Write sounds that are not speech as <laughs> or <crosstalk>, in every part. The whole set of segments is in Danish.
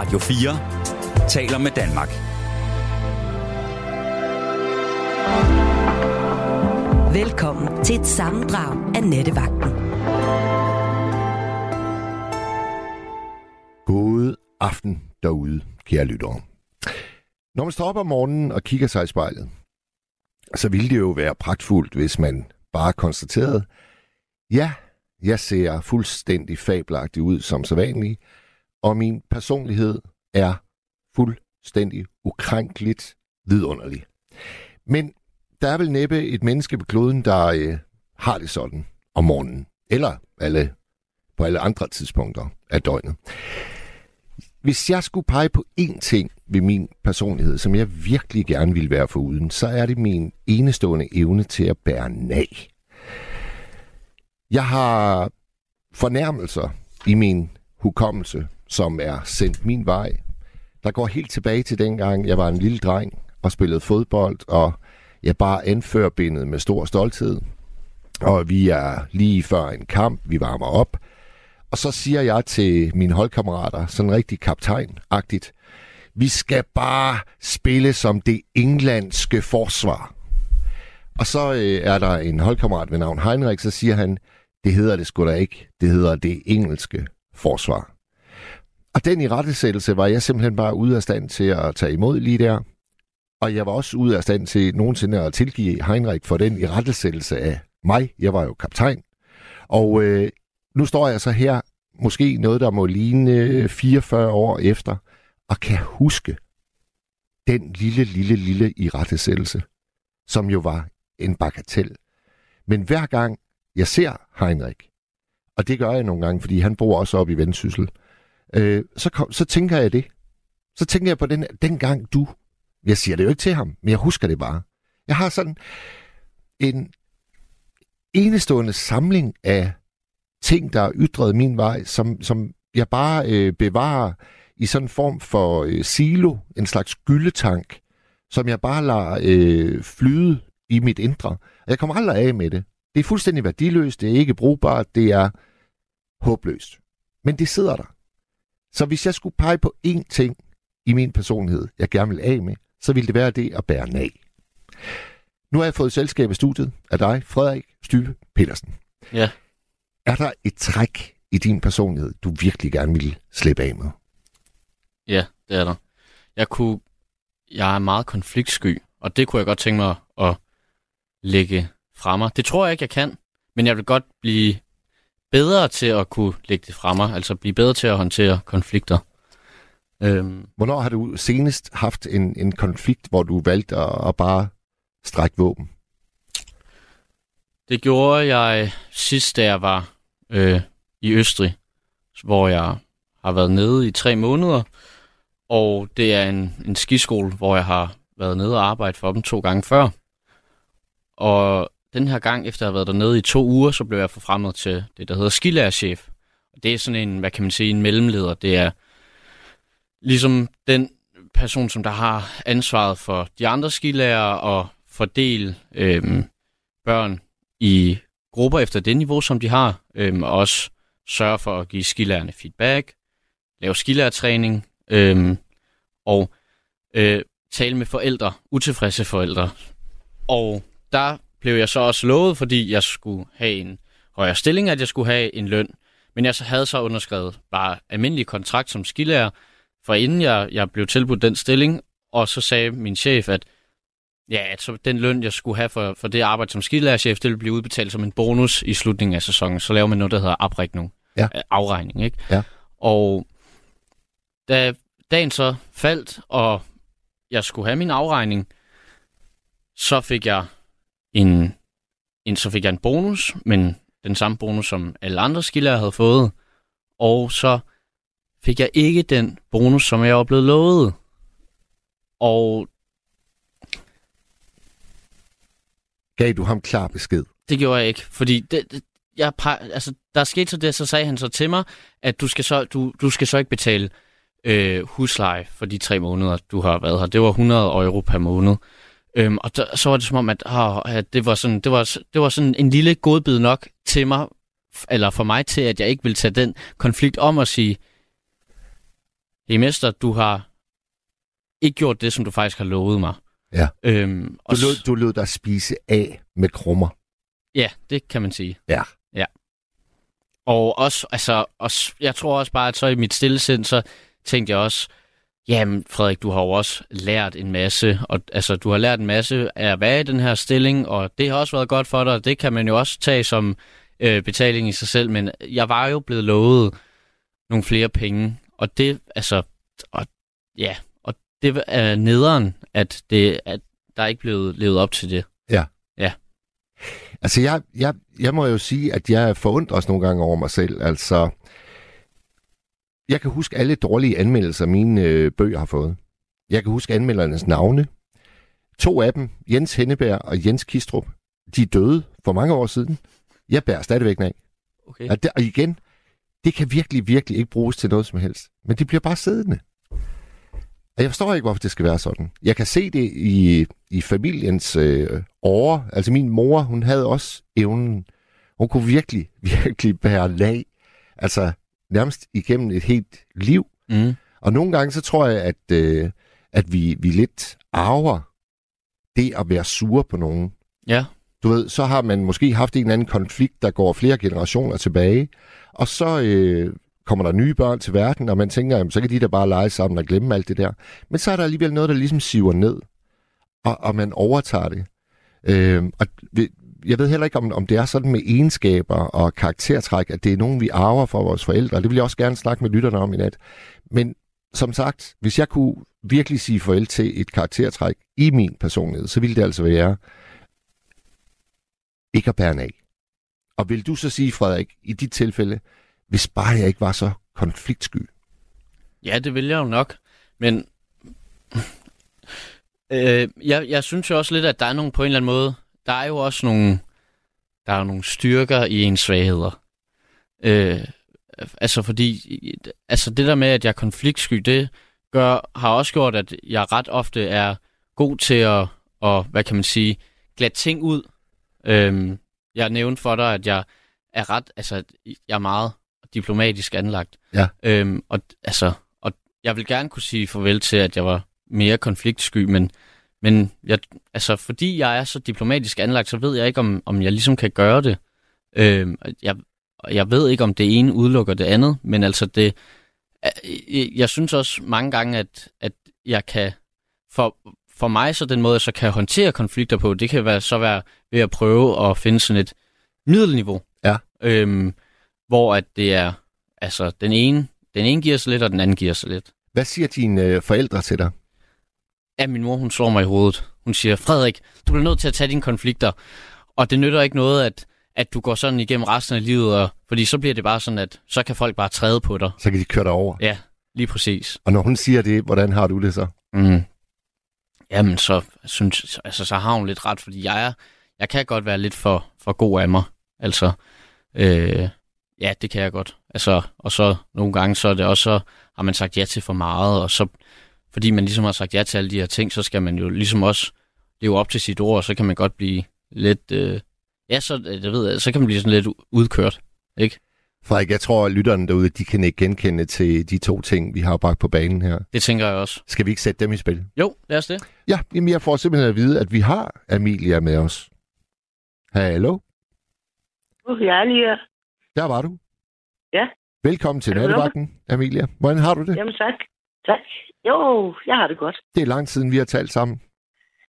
Radio 4 taler med Danmark. Velkommen til et sammendrag af Nettevagten. God aften derude, kære lyttere. Når man står op om morgenen og kigger sig i spejlet, så ville det jo være pragtfuldt, hvis man bare konstaterede, ja, jeg ser fuldstændig fabelagtig ud som så vanlig, og min personlighed er fuldstændig ukrænkeligt vidunderlig. Men der er vel næppe et menneske på kloden, der øh, har det sådan om morgenen, eller alle, på alle andre tidspunkter af døgnet. Hvis jeg skulle pege på én ting ved min personlighed, som jeg virkelig gerne ville være foruden, så er det min enestående evne til at bære nag. Jeg har fornærmelser i min hukommelse, som er sendt min vej. Der går helt tilbage til dengang, jeg var en lille dreng og spillede fodbold, og jeg bare anfører bindet med stor stolthed. Og vi er lige før en kamp, vi varmer op. Og så siger jeg til mine holdkammerater, sådan rigtig kaptajnagtigt, vi skal bare spille som det englandske forsvar. Og så øh, er der en holdkammerat ved navn Heinrich, så siger han, det hedder det sgu da ikke. Det hedder det engelske forsvar. Og den i rettesættelse var jeg simpelthen bare ude af stand til at tage imod lige der. Og jeg var også ude af stand til nogensinde at tilgive Heinrich for den i rettesættelse af mig. Jeg var jo kaptajn. Og øh, nu står jeg så her, måske noget, der må ligne øh, 44 år efter, og kan huske den lille, lille, lille i rettesættelse, som jo var en bagatel. Men hver gang jeg ser Heinrich, og det gør jeg nogle gange, fordi han bor også op i Vendsyssel, øh, så, kom, så tænker jeg det. Så tænker jeg på den, den gang du, jeg siger det jo ikke til ham, men jeg husker det bare. Jeg har sådan en enestående samling af ting, der er ytret min vej, som, som jeg bare øh, bevarer i sådan en form for øh, silo, en slags gyldetank, som jeg bare lader øh, flyde i mit indre. Og jeg kommer aldrig af med det. Det er fuldstændig værdiløst, det er ikke brugbart, det er håbløst. Men det sidder der. Så hvis jeg skulle pege på én ting i min personlighed, jeg gerne vil af med, så ville det være det at bære nag. Nu har jeg fået selskab i studiet af dig, Frederik Stybe Petersen. Ja. Er der et træk i din personlighed, du virkelig gerne vil slippe af med? Ja, det er der. Jeg kunne, jeg er meget konfliktsky, og det kunne jeg godt tænke mig at lægge fra mig. Det tror jeg ikke, jeg kan, men jeg vil godt blive bedre til at kunne lægge det fra mig, altså blive bedre til at håndtere konflikter. Øhm. Hvornår har du senest haft en, en konflikt, hvor du valgte at, at bare strække våben? Det gjorde jeg sidst, da jeg var øh, i Østrig, hvor jeg har været nede i tre måneder, og det er en, en skiskole, hvor jeg har været nede og arbejdet for dem to gange før. Og den her gang, efter at have været dernede i to uger, så blev jeg forfremmet til det, der hedder skilærerchef. Det er sådan en, hvad kan man sige, en mellemleder. Det er ligesom den person, som der har ansvaret for de andre skilærer og fordele øhm, børn i grupper efter det niveau, som de har. Øhm, og også sørge for at give skilærerne feedback, lave skilærertræning øhm, og øh, tale med forældre, utilfredse forældre. Og der blev jeg så også lovet, fordi jeg skulle have en højere stilling, at jeg skulle have en løn. Men jeg så havde så underskrevet bare almindelig kontrakt som skilærer, for inden jeg, jeg blev tilbudt den stilling, og så sagde min chef, at ja, at så den løn, jeg skulle have for, for det arbejde som skilærerchef, det ville blive udbetalt som en bonus i slutningen af sæsonen. Så laver man noget, der hedder oprækning, ja. afregning. Ikke? Ja. Og da dagen så faldt, og jeg skulle have min afregning, så fik jeg en, en, så fik jeg en bonus, men den samme bonus, som alle andre skiller havde fået. Og så fik jeg ikke den bonus, som jeg var blevet lovet. Og... Gav du ham klar besked? Det gjorde jeg ikke, fordi det, det, jeg, altså, der skete så det, så sagde han så til mig, at du skal så, du, du skal så ikke betale øh, husleje for de tre måneder, du har været her. Det var 100 euro per måned. Øhm, og der, så var det som om, at, åh, at det, var sådan, det, var, det var sådan en lille godbid nok til mig, eller for mig til, at jeg ikke ville tage den konflikt om og sige, det er mest, at du har ikke gjort det, som du faktisk har lovet mig. Ja. Øhm, og Du lod, du lod dig spise af med krummer. Ja, det kan man sige. Ja. Ja. Og også, altså, også, jeg tror også bare, at så i mit stille sind, så tænkte jeg også, jamen Frederik, du har jo også lært en masse, og altså, du har lært en masse af at være i den her stilling, og det har også været godt for dig, og det kan man jo også tage som øh, betaling i sig selv, men jeg var jo blevet lovet nogle flere penge, og det, altså, og, ja, og det er nederen, at, det, at der er ikke blevet levet op til det. Altså, jeg, jeg, jeg må jo sige, at jeg forundres nogle gange over mig selv. Altså, jeg kan huske alle dårlige anmeldelser, mine øh, bøger har fået. Jeg kan huske anmeldernes navne. To af dem, Jens Henneberg og Jens Kistrup, de er døde for mange år siden. Jeg bærer stadigvæk af. Okay. Og, der, og igen, det kan virkelig, virkelig ikke bruges til noget som helst. Men det bliver bare siddende. Og jeg forstår ikke, hvorfor det skal være sådan. Jeg kan se det i, i familiens øh, åre. Altså min mor, hun havde også evnen. Hun kunne virkelig, <laughs> virkelig bære lag. Altså nærmest igennem et helt liv. Mm. Og nogle gange, så tror jeg, at, øh, at vi, vi lidt arver det at være sure på nogen. Ja. Du ved, så har man måske haft en eller anden konflikt, der går flere generationer tilbage, og så øh, kommer der nye børn til verden, og man tænker, jamen, så kan de da bare lege sammen og glemme alt det der. Men så er der alligevel noget, der ligesom siver ned, og, og man overtager det. Øh, og jeg ved heller ikke, om, om det er sådan med egenskaber og karaktertræk, at det er nogen, vi arver fra vores forældre. Det vil jeg også gerne snakke med lytterne om i nat. Men som sagt, hvis jeg kunne virkelig sige farvel til et karaktertræk i min personlighed, så ville det altså være ikke at bære af. Og vil du så sige, Frederik, i dit tilfælde, hvis bare jeg ikke var så konfliktsky? Ja, det vil jeg jo nok. Men øh, jeg, jeg synes jo også lidt, at der er nogen på en eller anden måde, der er jo også nogle, der er nogle styrker i ens svagheder. Øh, altså fordi, altså det der med, at jeg er konfliktsky, det gør, har også gjort, at jeg ret ofte er god til at, og, hvad kan man sige, glatte ting ud. Øh, jeg nævnte for dig, at jeg er ret, altså jeg er meget diplomatisk anlagt. Ja. Øhm, og altså, og jeg vil gerne kunne sige farvel til, at jeg var mere konfliktsky, men, men jeg, altså, fordi jeg er så diplomatisk anlagt, så ved jeg ikke, om, om jeg ligesom kan gøre det. Øhm, jeg, jeg ved ikke, om det ene udelukker det andet, men altså det, jeg, jeg synes også mange gange, at, at jeg kan, for, for mig så den måde, jeg så kan håndtere konflikter på, det kan være, så være ved at prøve at finde sådan et middelniveau. Ja. Øhm, hvor at det er, altså den ene, den ene giver sig lidt, og den anden giver sig lidt. Hvad siger dine øh, forældre til dig? Ja, min mor, hun slår mig i hovedet. Hun siger, Frederik, du bliver nødt til at tage dine konflikter, og det nytter ikke noget, at, at du går sådan igennem resten af livet, og, fordi så bliver det bare sådan, at så kan folk bare træde på dig. Så kan de køre dig over. Ja, lige præcis. Og når hun siger det, hvordan har du det så? Mm. Jamen, så synes altså, så har hun lidt ret, fordi jeg er, jeg kan godt være lidt for, for god af mig. Altså, øh, ja, det kan jeg godt. Altså, og så nogle gange, så er det også, så har man sagt ja til for meget, og så, fordi man ligesom har sagt ja til alle de her ting, så skal man jo ligesom også leve op til sit ord, og så kan man godt blive lidt, øh, ja, så, ved jeg, så kan man blive sådan lidt udkørt, ikke? Frederik, jeg tror, at lytterne derude, de kan ikke genkende til de to ting, vi har bragt på banen her. Det tænker jeg også. Skal vi ikke sætte dem i spil? Jo, lad os det. Ja, jamen jeg får simpelthen at vide, at vi har Amelia med os. Hallo? Uh, jeg er lige her. Der var du. Ja. Velkommen til nattevagten, Amelia. Hvordan har du det? Jamen tak. Tak. Jo, jeg har det godt. Det er lang tid siden, vi har talt sammen.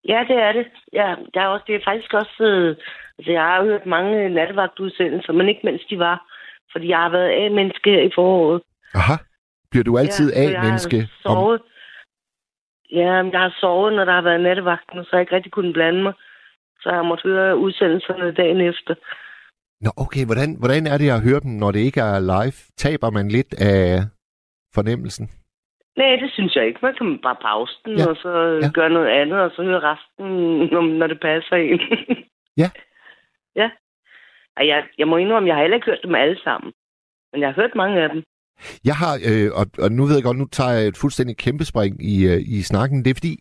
Ja, det er det. Ja, der er også, det er faktisk også... Øh, altså, jeg har hørt mange nattevagtudsendelser, men ikke mens de var. Fordi jeg har været A-menneske i foråret. Aha. Bliver du altid ja, A-menneske? Jeg har sovet. Ja, men jeg har sovet, når der har været nattevagten, og så har jeg ikke rigtig kunnet blande mig. Så jeg måtte høre udsendelserne dagen efter. Nå, okay. Hvordan, hvordan er det at høre dem, når det ikke er live? Taber man lidt af fornemmelsen? Nej, det synes jeg ikke. Man kan bare pause den, Ja. og så Ja. ja. gøre noget andet, og så høre resten, når, når det passer en. Ja. Ja. Og jeg, jeg må indrømme, jeg har heller ikke hørt dem alle sammen. Men jeg har hørt mange af dem. Jeg har, øh, og, og nu ved jeg godt, nu tager jeg et fuldstændig kæmpespring i, øh, i snakken. Det er fordi,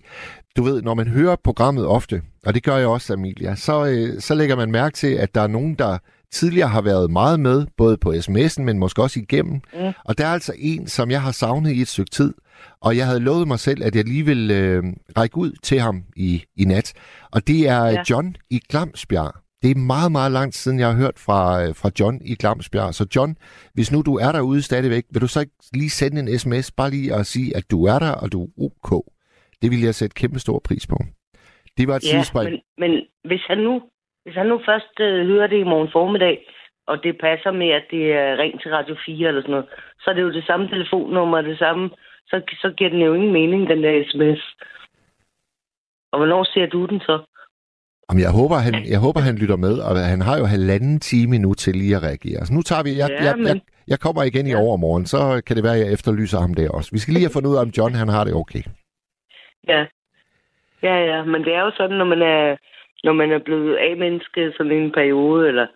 du ved, når man hører programmet ofte, og det gør jeg også, Amelia, så, øh, så lægger man mærke til, at der er nogen, der tidligere har været meget med, både på sms'en, men måske også igennem. Mm. Og der er altså en, som jeg har savnet i et stykke tid. Og jeg havde lovet mig selv, at jeg lige vil øh, række ud til ham i, i nat. Og det er ja. John i Glamsbjerg. Det er meget, meget lang tid siden, jeg har hørt fra, øh, fra John i Glamsbjerg. Så John, hvis nu du er derude stadigvæk, vil du så ikke lige sende en sms, bare lige at sige, at du er der, og du er ok. Det vil jeg sætte kæmpe stor pris på. Det var et Ja, sidespring. men, men hvis, han nu, hvis han nu først øh, hører det i morgen formiddag, og det passer med, at det er ring til Radio 4 eller sådan noget, så er det jo det samme telefonnummer, det samme, så, så giver den jo ingen mening, den der sms. Og hvornår ser du den så? Jamen, jeg håber, han, jeg håber, han lytter med, og han har jo halvanden time nu til lige at reagere. Så nu tager vi... Jeg, Ja, jeg, jeg, men- jeg kommer igen i overmorgen, så kan det være, at jeg efterlyser ham der også. Vi skal lige have fundet ud af, om John han har det okay. Ja. Ja, ja, men det er jo sådan, når man er, når man er blevet A-menneske sådan en periode, eller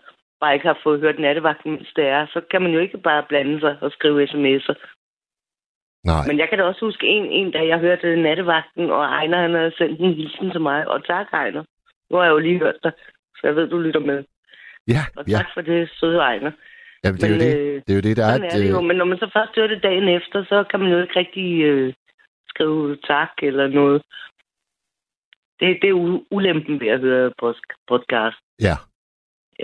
bare ikke har fået hørt nattevagten, mens det er, så kan man jo ikke bare blande sig og skrive sms'er. Nej, Men jeg kan da også huske en, en dag, jeg hørte nattevagten, og Ejner han havde sendt en hilsen til mig. Og tak, Ejner. Nu har jeg jo lige hørt dig, så jeg ved, du lytter med. ja, Og ja. tak for det, søde Ejner. Jamen, det, er jo Men, det. øh, det er jo det, der er, er det jo, øh, men når man så først hører det dagen efter, så kan man jo ikke rigtig øh, skrive tak eller noget. Det, det er u- ulempen ved at høre podcast. Ja.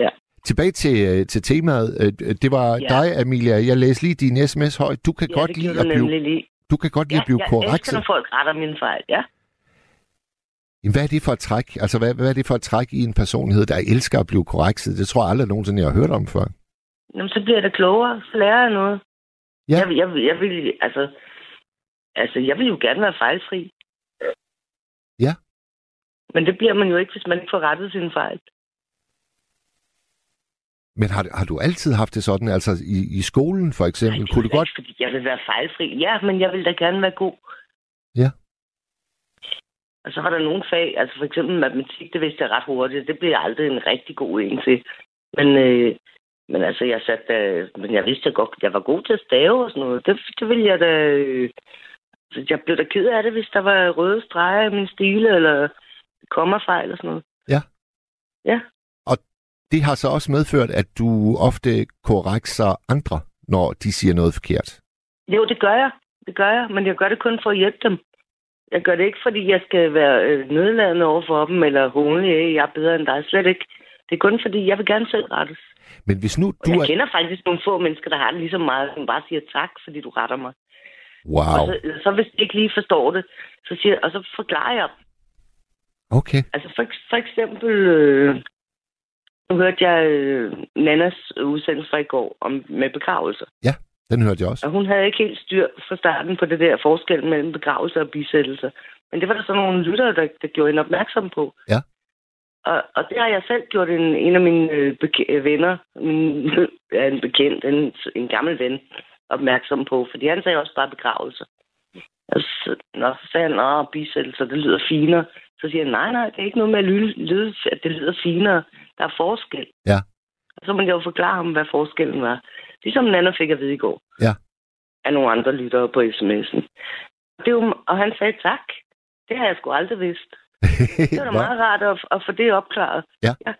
Ja. Tilbage til, øh, til temaet. Øh, Det var Ja. dig, Amelia. Jeg læste lige din sms højt. Du kan Ja, godt lide at blive, lige. du kan godt lide Ja, at blive jeg elsker, korrekset. når folk retter mine fejl, ja. Jamen, Hvad er det for et træk? Altså, hvad, hvad er det for et træk i en personlighed, der elsker at blive korrekset? Det tror jeg aldrig nogensinde, jeg har hørt om før. Jamen, så bliver det klogere, så lærer jeg noget. Ja. Jeg, jeg, jeg vil, altså, altså, jeg vil jo gerne være fejlfri. Men det bliver man jo ikke, hvis man ikke får rettet sine fejl. Men har, har du altid haft det sådan? Altså i, i skolen for eksempel? det Kunne du er godt... Ikke, fordi jeg vil være fejlfri. Ja, men jeg vil da gerne være god. Ja. Og så var der nogle fag, altså for eksempel matematik, det vidste jeg ret hurtigt. Det blev jeg aldrig en rigtig god en til. Men, øh, men altså, jeg satte, øh, men jeg vidste jeg godt, jeg var god til at stave og sådan noget. Det, det ville jeg da... Øh, så jeg blev da ked af det, hvis der var røde streger i min stile, eller kommafejl og sådan noget. Det har så også medført, at du ofte korrekser andre, når de siger noget forkert. Jo, det gør jeg. Det gør jeg, men jeg gør det kun for at hjælpe dem. Jeg gør det ikke, fordi jeg skal være øh, nedladende over for dem, eller hånlig, "Hey, jeg er bedre end dig. Slet ikke. Det er kun fordi, jeg vil gerne selv rettes. Men hvis nu Og du jeg er... kender faktisk nogle få mennesker, der har det lige så meget, som bare siger tak, fordi du retter mig. Wow, Og så, så hvis de ikke lige forstår det, så siger, og så forklarer jeg dem. Okay. Altså for, for eksempel, øh, nu hørte jeg øh, Nannas udsendelse fra i går om, med begravelser. Den hørte jeg også. Og hun havde ikke helt styr fra starten på det der forskel mellem begravelse og bisættelse. Men det var der så nogle lyttere, der, der gjorde hende opmærksom på. Ja. Og, og det har jeg selv gjort en, en af mine øh, beke- øh, venner, min, ja, en bekendt, en, en gammel ven, opmærksom på. Fordi han sagde også bare begravelse. Og så, når så sagde han, at bisættelse, det lyder finere. Så siger han, nej, nej, det er ikke noget med at lyde, at det lyder finere. Der er forskel. Ja. Og så må jeg jo forklare ham, hvad forskellen var. Ligesom Nana fik at vide i går. Ja. Af nogle andre lyttere på sms'en. Det jo, og han sagde tak. Det har jeg sgu aldrig vidst. <laughs> Det var da meget rart at, at få det opklaret. Ja. ja.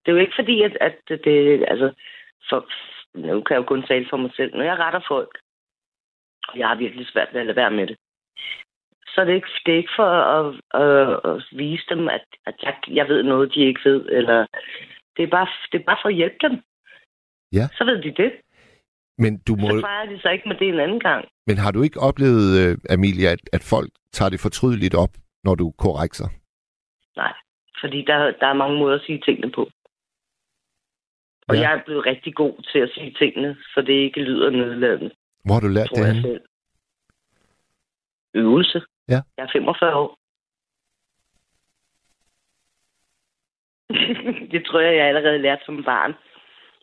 Det er jo ikke fordi, at, at det, altså, for, nu kan jeg jo kun tale for mig selv. Når jeg retter folk, og jeg har virkelig svært ved at lade være med det, så er det ikke, det er ikke for at, at, at vise dem, at, at jeg, jeg ved noget, de ikke ved, eller det er bare, det er bare for at hjælpe dem. Ja. Så ved de det. Men, du må, Så fejrer de så ikke med det en anden gang. men har du ikke oplevet, øh, Amelia, at, at folk tager det fortrydeligt op, når du korrekser? Nej, fordi der, der er mange måder at sige tingene på. Og Ja. jeg er blevet rigtig god til at sige tingene, så det ikke lyder nedladende, Hvor har du lært det. Øvelse. Ja. Jeg er 45 år. <laughs> det tror jeg, jeg allerede lært som barn.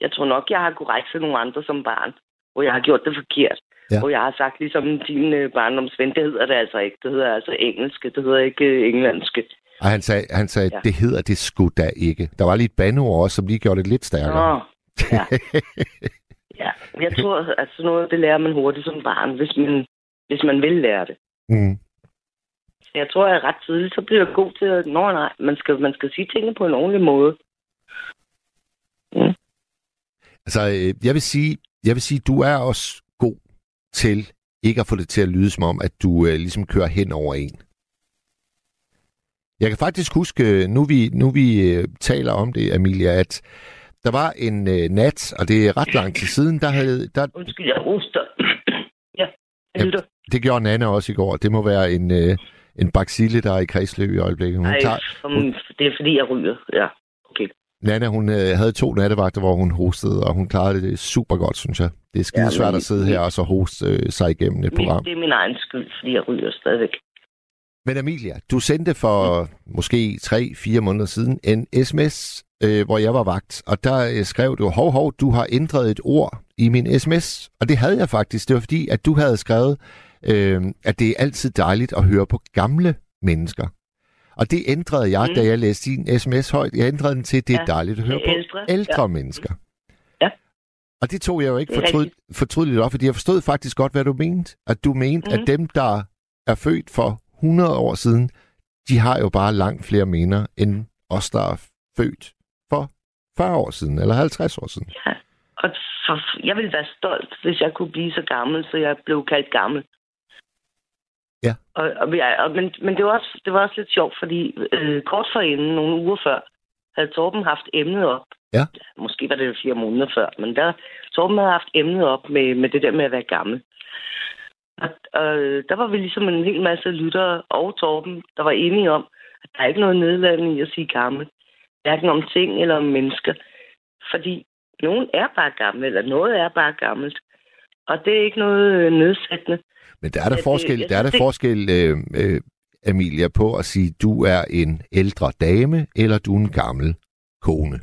Jeg tror nok, jeg har korrekt nogle andre som barn, hvor jeg har gjort det forkert. Ja. Hvor jeg har sagt ligesom din øh, barndomsven, det hedder det altså ikke. Det hedder altså engelske, det hedder ikke øh, englandske. Og han sagde, han sagde Ja. det hedder det sgu da ikke. Der var lige et bandeord også, som lige gjorde det lidt stærkere. Nå, ja. <laughs> ja. Jeg tror, at sådan noget, det lærer man hurtigt som barn, hvis man, hvis man vil lære det. Mm. Jeg tror, at jeg ret tidligt, så bliver jeg god til at... Nå nej, man skal, man skal sige tingene på en ordentlig måde. Mm. Altså, øh, jeg vil sige, jeg vil sige, du er også god til ikke at få det til at lyde som om, at du øh, ligesom kører hen over en. Jeg kan faktisk huske, nu vi, nu vi øh, taler om det, Amelia, at der var en øh, nat, og det er ret lang tid siden, der havde... Der, Undskyld, jeg hoster. <clears throat> ja, jeg lytter. det gjorde Nana også i går. Det må være en, øh, en baksille, der er i kredsløb i øjeblikket. Hun Ej, tager, som, det er fordi, jeg ryger. Ja, okay. Nana, hun øh, havde to nattevagter, hvor hun hostede, og hun klarede det super godt, synes jeg. Det er skide Ja, svært at sidde her og så hoste øh, sig igennem et program. Det er min egen skyld, fordi jeg ryger stadigvæk. Men Amelia, du sendte for måske 3-4 måneder siden en sms, øh, hvor jeg var vagt, og der øh, skrev du, hov, hov, du har ændret et ord i min sms. Og det havde jeg faktisk. Det var fordi, at du havde skrevet, øh, at det er altid dejligt at høre på gamle mennesker. Og det ændrede jeg, Mm. da jeg læste din sms højt. Jeg ændrede den til, at det er Ja, dejligt at høre på ældre, ældre ja. mennesker. Ja. Og det tog jeg jo ikke fortryd, fortrydeligt op, fordi jeg forstod faktisk godt, hvad du mente. At du mente, mm. Mhm. at dem, der er født for 100 år siden, de har jo bare langt flere minder, end os, der er født for 40 år siden, eller 50 år siden. Ja. Og for, jeg ville være stolt, hvis jeg kunne blive så gammel, så jeg blev kaldt gammel. Ja. Og, og, jeg, og, men men det, var også, det var også lidt sjovt, fordi øh, kort forinden, nogle uger før, havde Torben haft emnet op. Ja. Måske var det fire måneder før, men der, Torben havde haft emnet op med, med det der med at være gammel. Og, og der var vi ligesom en hel masse lyttere og Torben, der var enige om, at der er ikke noget nedladende i at sige gammel. Hverken om ting eller om mennesker. Fordi nogen er bare gamle, eller noget er bare gammelt. Og det er ikke noget øh, nedsættende. Men der er der Ja, det- forskel, jeg der er der det- forskel øh, øh, Amelia, på at sige, du er en ældre dame, eller du er en gammel kone.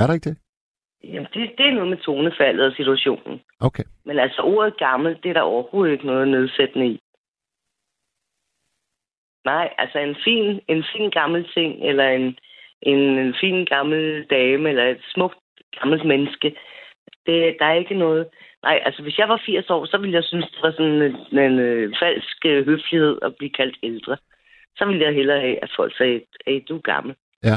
Er der ikke det? Jamen, det, det er noget med tonefaldet og situationen. Okay. Men altså, ordet gammel, det er der overhovedet ikke noget nedsættende i. Nej, altså en fin, en fin gammel ting, eller en, en, en fin gammel dame, eller et smukt gammelt menneske, det, der er ikke noget... Nej, altså hvis jeg var 80 år, så ville jeg synes, det var sådan en, en, en øh, falsk øh, høflighed at blive kaldt ældre. Så ville jeg hellere have, at folk sagde, hey, du er gammel. Ja.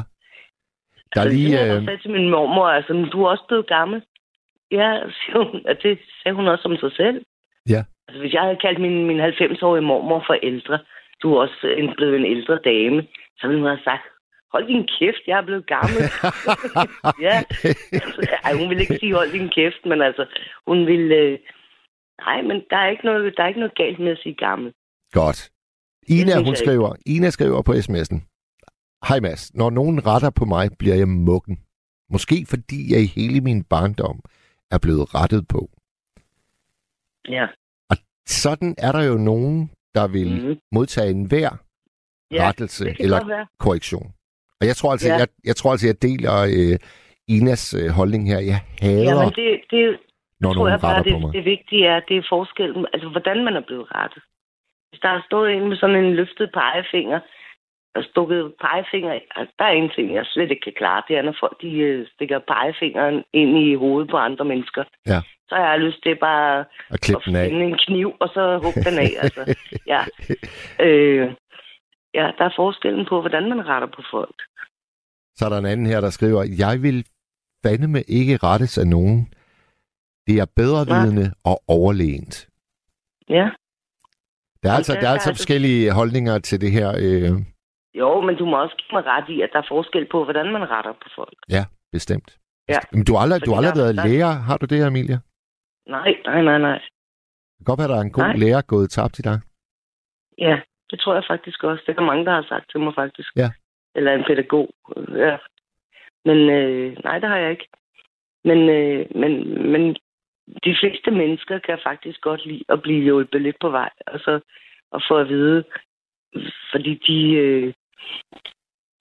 Der er altså, lige... jeg Øh, sagde til min mormor, altså, "Men du er også blevet gammel. Ja, <laughs> siger hun, at det sagde hun også om sig selv. Ja. Altså, hvis jeg havde kaldt min, min 90-årige mormor for ældre, du er også en, blevet en ældre dame, så ville hun have sagt, hold din kæft, jeg er blevet gammel. <laughs> ja. Ej, hun ville ikke sige, hold din kæft, men altså, hun ville... Øh... Nej, men der er, ikke noget, der er ikke noget galt med at sige gammel. Godt. Ina, hun skriver, Ina skriver på sms'en. Hej Mads, når nogen retter på mig, bliver jeg mukken. Måske fordi jeg i hele min barndom er blevet rettet på. Ja. Sådan er der jo nogen, der vil mm. Mm-hmm. modtage en hver ja rettelse eller korrektion. Og jeg tror altså, Ja. jeg, jeg, tror altså, jeg deler øh, Inas øh, holdning her. Jeg hader, Ja, ja, men det, det, når tror jeg bare, det, det vigtige er, det er forskellen, altså hvordan man er blevet rettet. Hvis der er stået en med sådan en løftet pegefinger, og stukket pegefinger, altså, der er en ting, jeg slet ikke kan klare, det er, når folk de, øh, stikker pegefingeren ind i hovedet på andre mennesker. Ja. Så har jeg lyst til bare at af. finde en kniv, og så hugge den af. Altså, <laughs> ja. Øh, ja, der er forskellen på, hvordan man retter på folk. Så er der en anden her, der skriver, jeg vil fandeme ikke rettes af nogen. Det er bedrevidende og overlegent. Ja. Der er altså, der- er altså forskellige holdninger til det her. Øh, Jo, men du må også give mig ret i, at der er forskel på, hvordan man retter på folk. bestemt. Ja. Men du har aldrig, du har aldrig der- været der- lærer. Har du det, Amelia? Nej, nej, nej, nej. Det kan godt være, der er en god Nej. lærer gået tabt i dig. Ja, det tror jeg faktisk også. Det er der mange, der har sagt til mig faktisk. Ja. Eller en pædagog. Ja. Men øh, nej, det har jeg ikke. Men, øh, men, men de fleste mennesker kan faktisk godt lide at blive hjulpet lidt på vej. Og så og få at vide, fordi de, øh,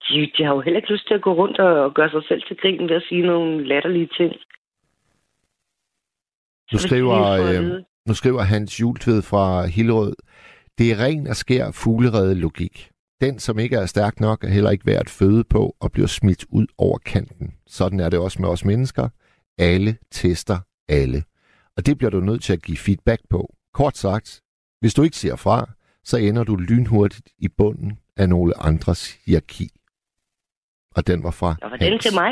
de, de har jo heller ikke lyst til at gå rundt og, og gøre sig selv til grin ved at sige nogle latterlige ting. Nu skriver, øh, nu skriver Hans Jultved fra Hillerød, det er ren og skær fuglerede logik. Den, som ikke er stærk nok, er heller ikke værd at føde på og bliver smidt ud over kanten. Sådan er det også med os mennesker. Alle tester alle. Og det bliver du nødt til at give feedback på. Kort sagt, hvis du ikke siger fra, så ender du lynhurtigt i bunden af nogle andres hierarki. og den var fra Og var den til mig?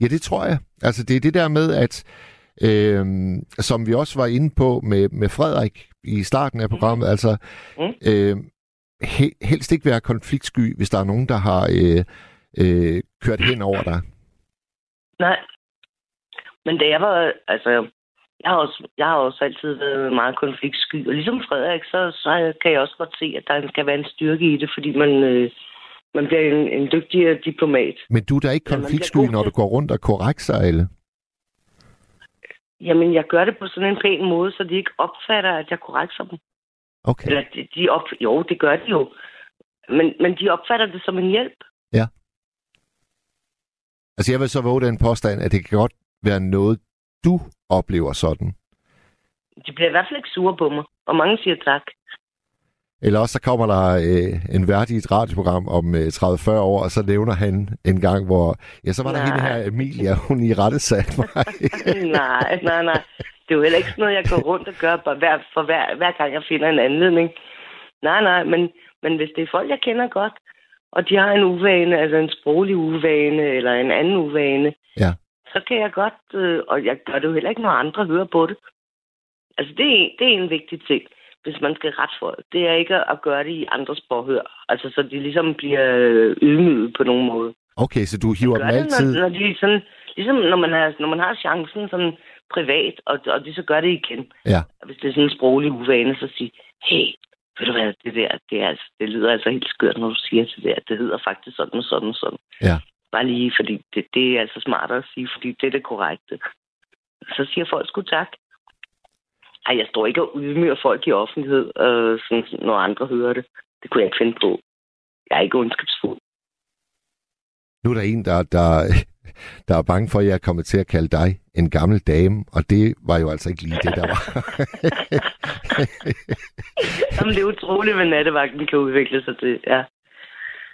Ja, det tror jeg. Altså, det er det der med, at øh, som vi også var inde på med, med Frederik i starten af programmet, altså Mm. øh, he, helst ikke være konfliktsky, hvis der er nogen, der har øh, øh, kørt hen over dig. Nej. Men da jeg var, altså, jeg har også, jeg har også altid været meget konfliktsky. Og ligesom Frederik, så, så kan jeg også godt se, at der skal være en styrke i det, fordi man, øh, man bliver en, en dygtigere diplomat. Men du er da ikke konfliktsky, når du går rundt og korrekser alle. Jamen, jeg gør det på sådan en pæn måde, så de ikke opfatter, at jeg korrekser dem. Okay. Eller de, de op, jo, det gør de jo. Men, men de opfatter det som en hjælp. Altså, jeg vil så våge den påstand, at det kan godt være noget, du oplever sådan. De bliver i hvert fald ikke sure på mig. Og mange siger tak. Eller også så kommer der øh, en et radioprogram om øh, 30-40 år, og så nævner han en gang, hvor... Ja, så var der Nej. hende her, Emilia, hun i rette sat <laughs> mig. nej, nej, nej. Det er jo heller ikke sådan noget, jeg går rundt og gør bare hver, for hver, hver gang, jeg finder en anledning. Nej, nej, men, men hvis det er folk, jeg kender godt, og de har en uvane, altså en sproglig uvane, eller en anden uvane, Ja. så kan jeg godt, øh, og jeg gør det jo heller ikke, når andre hører på det. Altså, det er, det er en vigtig ting, hvis man skal ret for det. Det er ikke at gøre det i andres påhør. Altså, så de ligesom bliver øh, ydmyget på nogen måde Okay, så du hiver dem gør det, altid... når, når de sådan, ligesom når man har, når man har chancen sådan privat, og, og de så gør det igen. Ja. Hvis det er sådan en sproglig uvane, så sige, hey, ved du hvad, det der, det, er, altså, det lyder altså helt skørt, når du siger til det der. Det hedder faktisk sådan og sådan og sådan. Ja. Bare lige, fordi det, det er altså smartere at sige, fordi det er det korrekte. Så siger folk sgu tak. Ej, jeg står ikke og ydmyger folk i offentlighed, øh, sådan, når andre hører det. Det kunne jeg ikke finde på. Jeg er ikke ondskabsfuld. Nu er der en, der, der, <laughs> der er bange for, at jeg er kommet til at kalde dig en gammel dame, og det var jo altså ikke lige det, der var. <laughs> Jamen, det er utroligt, hvad nattevagten kan udvikle sig til. Ja.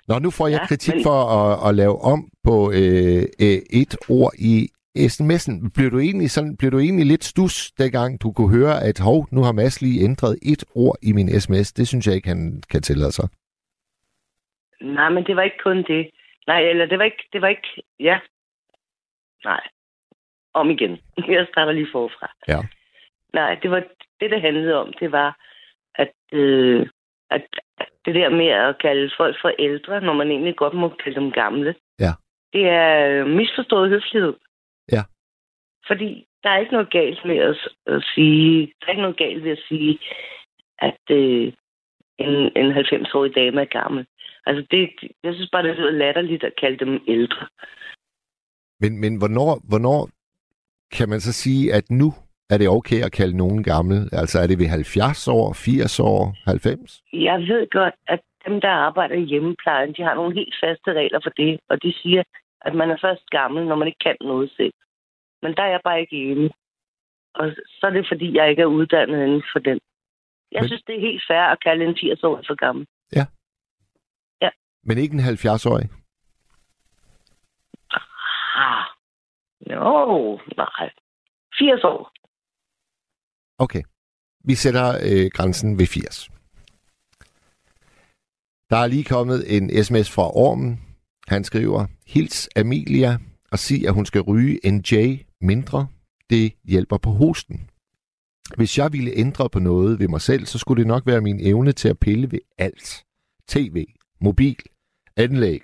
Nå, nu får jeg Ja, kritik men- for at, at lave om på øh, øh, et ord i sms'en. Blev du, egentlig sådan, blev du egentlig lidt stus, dengang du kunne høre, at hov, nu har Mads lige ændret et ord i min sms. Det synes jeg ikke, han kan tillade sig. Nej, men det var ikke kun det. Nej, eller det var ikke... Det var ikke ja. Nej. Om igen. <laughs> Jeg starter lige forfra. Ja. Nej, det var det, det handlede om. Det var, at, øh, at det der med at kalde folk for ældre, når man egentlig godt må kalde dem gamle, Ja. det er øh, misforstået høflighed. Fordi der er ikke noget galt med at, at sige... Der er ikke noget galt ved at sige, at øh, en, en 90-årig dame er gammel. Altså, det, jeg synes bare, det lyder latterligt at kalde dem ældre. Men, men hvornår, hvornår kan man så sige, at nu er det okay at kalde nogen gammel? Altså er det ved 70 år, 80 år, 90? Jeg ved godt, at dem, der arbejder i hjemmeplejen, de har nogle helt faste regler for det, og de siger, at man er først gammel, når man ikke kan noget selv. Men der er jeg bare ikke enig. Og så er det, fordi jeg ikke er uddannet inden for den. Jeg Men- synes, det er helt fair at kalde en 80-årig for gammel. Men ikke en 70-årig? Ah. Jo, nej. 80 år. Okay. Vi sætter øh, grænsen ved 80. Der er lige kommet en sms fra Ormen. Han skriver, Hils Amelia og sig, at hun skal ryge en J mindre. Det hjælper på hosten. Hvis jeg ville ændre på noget ved mig selv, så skulle det nok være min evne til at pille ved alt. TV, mobil, anlæg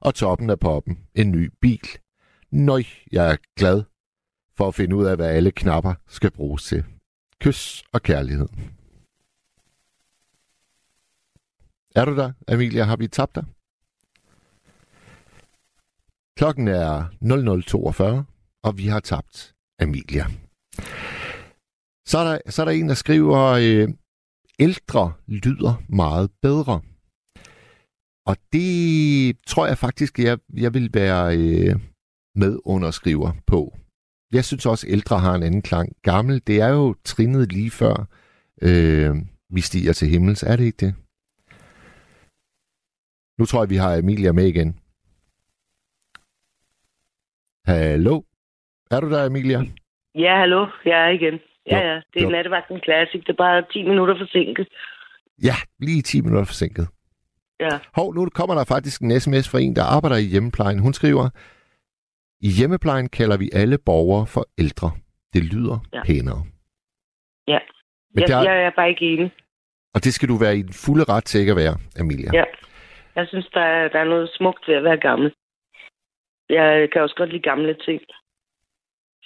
og toppen af poppen en ny bil. Nøj, jeg er glad for at finde ud af, hvad alle knapper skal bruges til. Kys og kærlighed. Er du der, Amelia? Har vi tabt dig? Klokken er 00.42, og vi har tabt Amelia. Så er der, så er der en, der skriver, øh, ældre lyder meget bedre. Og det tror jeg faktisk, jeg, jeg vil være øh, medunderskriver på. Jeg synes også, at ældre har en anden klang. Gammel, det er jo trinnet lige før øh, vi stiger til himmels. Er det ikke det? Nu tror jeg, vi har Emilia med igen. Hallo? Er du der, Emilia? Ja, hallo. Jeg er igen. Ja, Jo, ja. Det er jo. nattevagten Classic. Det er bare 10 minutter forsinket. Ja, lige 10 minutter forsinket. Ja. Hov, nu kommer der faktisk en sms fra en, der arbejder i hjemmeplejen. Hun skriver, i hjemmeplejen kalder vi alle borgere for ældre. Det lyder ja. Ja. pænere. Ja. Men Jeg, der, jeg er bare ikke enig. Og det skal du være i den fulde ret til ikke at være, Amelia. Ja. Jeg synes, der er, der er noget smukt ved at være gammel. Jeg kan også godt lide gamle ting.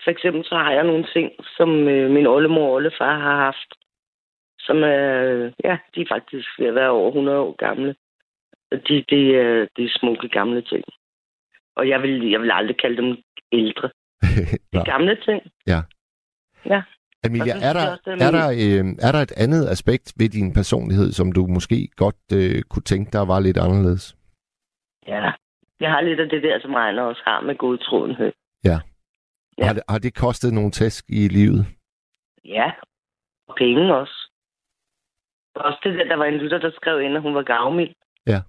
For eksempel så har jeg nogle ting, som øh, min oldemor og oldefar har haft. Som er, øh, ja, de er faktisk ved at være over 100 år gamle. Og De, det, er, det er smukke gamle ting. Og jeg vil, jeg vil aldrig kalde dem ældre. <laughs> Det er gamle ting. Amelia, Og så er der, er er, der, øh, er der et andet aspekt ved din personlighed, som du måske godt øh, kunne tænke dig var lidt anderledes? Ja. Jeg har lidt af det der, som Ejner også har med godtroenhed. Ja. Har, det, har det kostet nogle tæsk i livet? Ja, og penge også. Også det der, der var en lytter, der skrev ind, at hun var gavmild. Ja.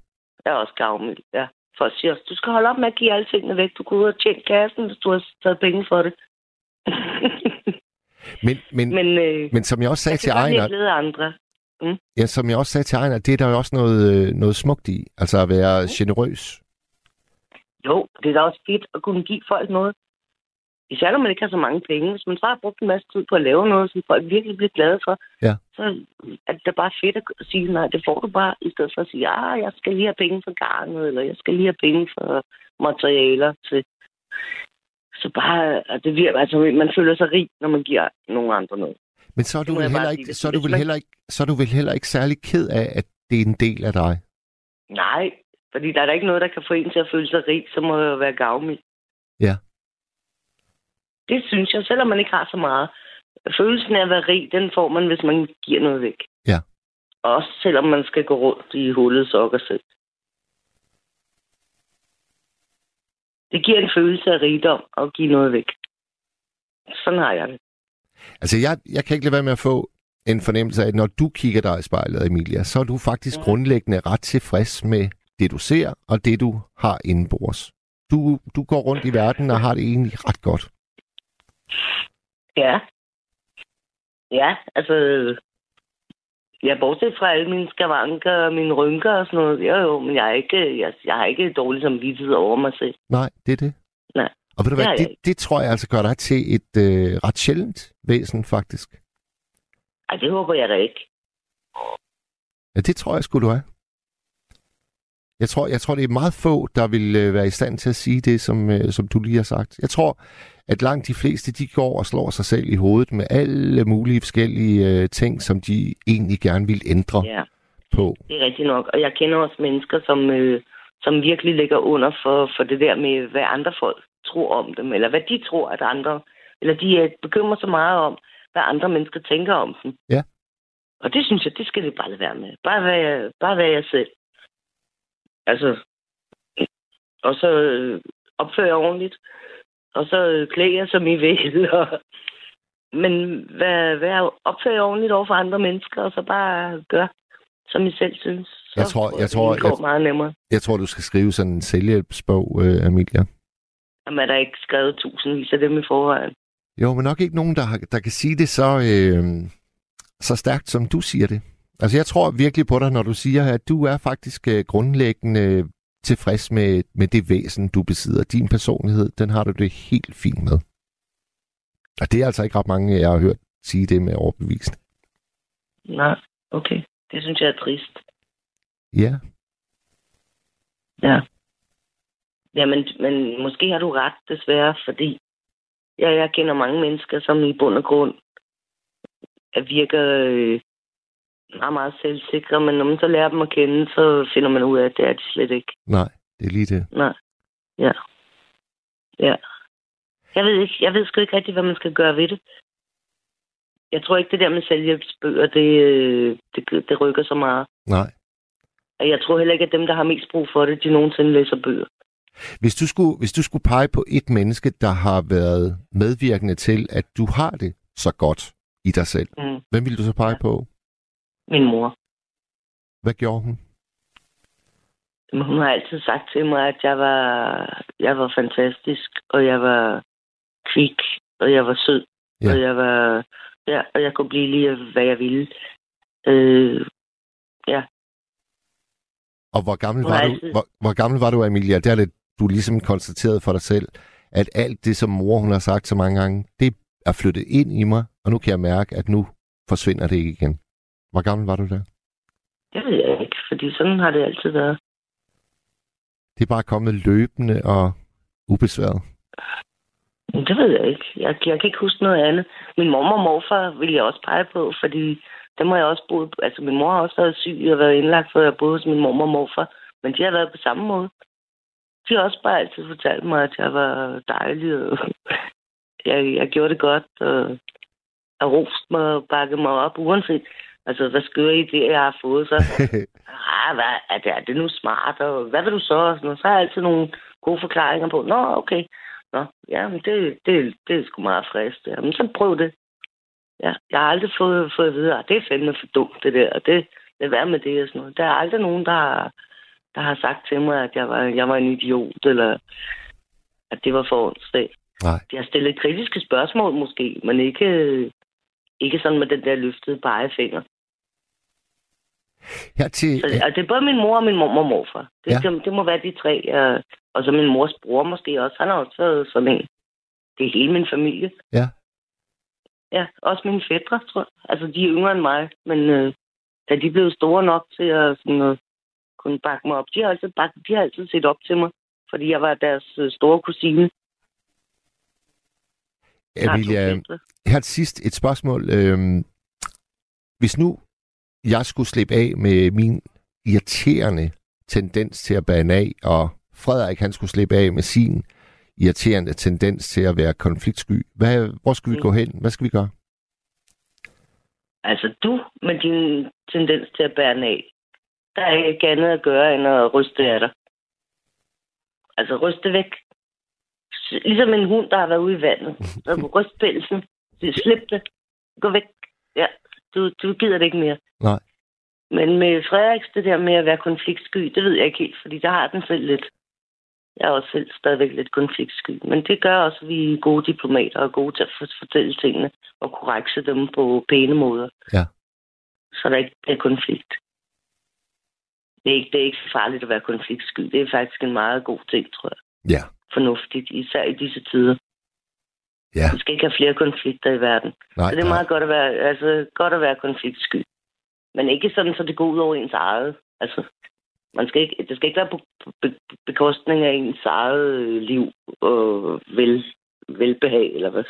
Jeg er også gavmild, ja. Folk siger også, du skal holde op med at give alle tingene væk. Du kunne ud og tjene kassen, hvis du har taget penge for det. <laughs> Men, men, men, øh, men som jeg også sagde jeg til Ejner, at glæde andre. ja, som jeg også sagde til Ejner, det er der jo også noget, øh, noget smukt i. Altså at være generøs. Jo, det er da også fedt at kunne give folk noget. Især når man ikke har så mange penge. Hvis man så har brugt en masse tid på at lave noget, som folk virkelig bliver glade for, Ja. så er det bare fedt at sige, nej, det får du bare, i stedet for at sige, ah, jeg skal lige have penge for garnet, eller jeg skal lige have penge for materialer til. Så bare, at det virker, altså, man føler sig rig, når man giver nogle andre noget. Men så er du vel heller ikke, så er du vel heller ikke, så er du vel heller ikke særlig ked af, at det er en del af dig. Nej, fordi der er da ikke noget, der kan få en til at føle sig rig, så må jeg jo være gavmild. Ja. Det synes jeg, selvom man ikke har så meget. Følelsen af at være rig, den får man, hvis man giver noget væk. Ja. Også selvom man skal gå rundt i hullet sokker selv. Det giver en følelse af rigdom at give noget væk. Sådan har jeg det. Altså, jeg, jeg kan ikke lade være med at få en fornemmelse af, at når du kigger dig i spejlet, Emilia, så er du faktisk Ja. grundlæggende ret tilfreds med det, du ser, og det, du har indenbords. Du, du går rundt i verden og har det egentlig ret godt. Ja. Ja, altså... Jeg er bortset fra alle mine skavanker og mine rynker og sådan noget. Jo, jo, men jeg, er ikke, jeg, jeg har ikke dårlig samvittighed over mig selv. Nej, det er det. Nej. Og ved du Det hvad, jeg det, det tror jeg altså gør dig til et øh, ret sjældent væsen, faktisk. Ej, det håber jeg da ikke. Ja, det tror jeg sgu, du er. Jeg tror, jeg tror, det er meget få, der vil øh, være i stand til at sige det, som, øh, som du lige har sagt. Jeg tror, at langt de fleste, de går og slår sig selv i hovedet med alle mulige forskellige øh, ting, som de egentlig gerne vil ændre Ja, på. det er rigtigt nok. Og jeg kender også mennesker, som, øh, som virkelig ligger under for, for det der med, hvad andre folk tror om dem, eller hvad de tror, at andre... Eller de øh, bekymrer sig meget om, hvad andre mennesker tænker om dem. Ja. Og det synes jeg, det skal det bare lade være med. Bare være, bare være jeg selv. Altså, og så øh, opføre jer ordentligt. Og så øh, klæde jer, som I vil. <laughs> Og, men vær, vær, opføre jer ordentligt over for andre mennesker, og så bare gør, som I selv synes. Så Jeg tror- jeg tror- det går jeg- meget nemmere. Jeg tror, du skal skrive sådan en selvhjælpsbog, øh, Amelia. Jamen, er der ikke skrevet tusindvis af dem i forvejen? Jo, men nok ikke nogen, der, har, der kan sige det så, øh, så stærkt, som du siger det. Altså, jeg tror virkelig på dig, når du siger, at du er faktisk øh, grundlæggende tilfreds med, med det væsen, du besidder. Din personlighed, den har du det helt fint med. Og det er altså ikke ret mange, jeg har hørt sige det med overbevisning. Nej, okay. Det synes jeg er trist. Ja, Ja. Jamen, men måske har du ret, desværre, fordi ja, jeg kender mange mennesker, som i bund og grund er virker øh, meget, meget selvsikre, men når man så lærer dem at kende, så finder man ud af, at det er de slet ikke. nej, det er lige det. Nej. Ja. Ja. Jeg ved ikke, jeg ved sgu ikke rigtig, hvad man skal gøre ved det. Jeg tror ikke, det der med selvhjælpsbøger, det, det, det rykker så meget. Nej. Og jeg tror heller ikke, at dem, der har mest brug for det, de nogensinde læser bøger. Hvis du, skulle, hvis du skulle pege på et menneske, der har været medvirkende til, at du har det så godt i dig selv, Mm. hvem ville du så pege Ja. på? Min mor. Hvad gjorde hun? Hun har altid sagt til mig, at jeg var, jeg var fantastisk, og jeg var kvik, og jeg var sød, Ja. og jeg var, ja, og jeg kunne blive lige, hvad jeg ville. Øh, ja. Og hvor gammel, Hun var har du, altid- hvor, hvor gammel var du, Emilia? Der er det, du ligesom konstateret for dig selv, at alt det, som mor hun har sagt så mange gange, det er flyttet ind i mig, og nu kan jeg mærke, at nu forsvinder det ikke igen. Hvor gammel var du der? Det ved jeg ikke, fordi sådan har det altid været. Det er bare kommet løbende og ubesværet. Det ved jeg ikke. Jeg, jeg kan ikke huske noget andet. Min mor og morfar vil jeg også pege på, fordi dem har jeg også boet Altså, min mor har også været syg og været indlagt, før jeg boede hos min mor og morfar. Men de har været på samme måde. De har også bare altid fortalt mig, at jeg var dejlig, og <laughs> jeg, jeg gjorde det godt, og har rost mig og bakket mig op, uanset altså, hvad skøre idéer jeg har fået. Så <laughs> ah, hvad, er, det, er det nu smart, og hvad vil du så? Og sådan noget. Så har jeg altid nogle gode forklaringer på, nå, okay, nå, ja, men det, det, det er sgu meget frisk. Ja, men så prøv det. Ja, jeg har aldrig fået, fået at vide, at det er fandme for dumt, det der, og det, det være med det og sådan noget. Der er aldrig nogen, der har, der har sagt til mig, at jeg var, jeg var en idiot, eller at det var for åndssvagt. Nej. De har stillet kritiske spørgsmål måske, men ikke, ikke sådan med den der løftede pegefinger. Her til, Så, og det er både min mor og min mor og morfar. Det, Ja. ja. det, det må være de tre. Og, og så min mors bror måske også. Han har også været sådan en. Det er hele min familie. Ja. Ja, også mine fædre, tror jeg. Altså, de er yngre end mig, men øh, da de blev store nok til at sådan, øh, kunne bakke mig op, de har, altid bak, de har altid set op til mig, fordi jeg var deres øh, store kusine. Emilia, her til sidst et spørgsmål. Øhm, hvis nu jeg skulle slippe af med min irriterende tendens til at bane af, og Frederik han skulle slippe af med sin irriterende tendens til at være konfliktsky, hvad, hvor skal vi Mm. gå hen? Hvad skal vi gøre? Altså, du med din tendens til at bære af, der er ikke andet at gøre, end at ryste af dig. Altså, ryste væk. Ligesom en hund, der har været ude i vandet. Så <laughs> ryst pelsen. Slip det. Gå væk. Ja, du, du gider det ikke mere. Nej. Men med Frederiks, det der med at være konfliktsky, det ved jeg ikke helt, fordi der har den selv lidt. Jeg er også selv stadigvæk lidt konfliktsky. Men det gør også, at vi er gode diplomater og gode til at for- fortælle tingene og korrekse dem på pæne måder. Ja. Så der ikke bliver konflikt. Det er, ikke, det er ikke farligt at være konfliktsky. Det er faktisk en meget god ting, tror jeg. Ja. Fornuftigt, især i disse tider. Ja. Vi skal ikke have flere konflikter i verden. Nej, Så det er nej. meget godt at være, altså, godt at være konfliktsky. Men ikke sådan, så det går ud over ens eget. Altså, man skal ikke, det skal ikke være på be, bekostning af ens eget øh, liv og vel, velbehag, eller hvad.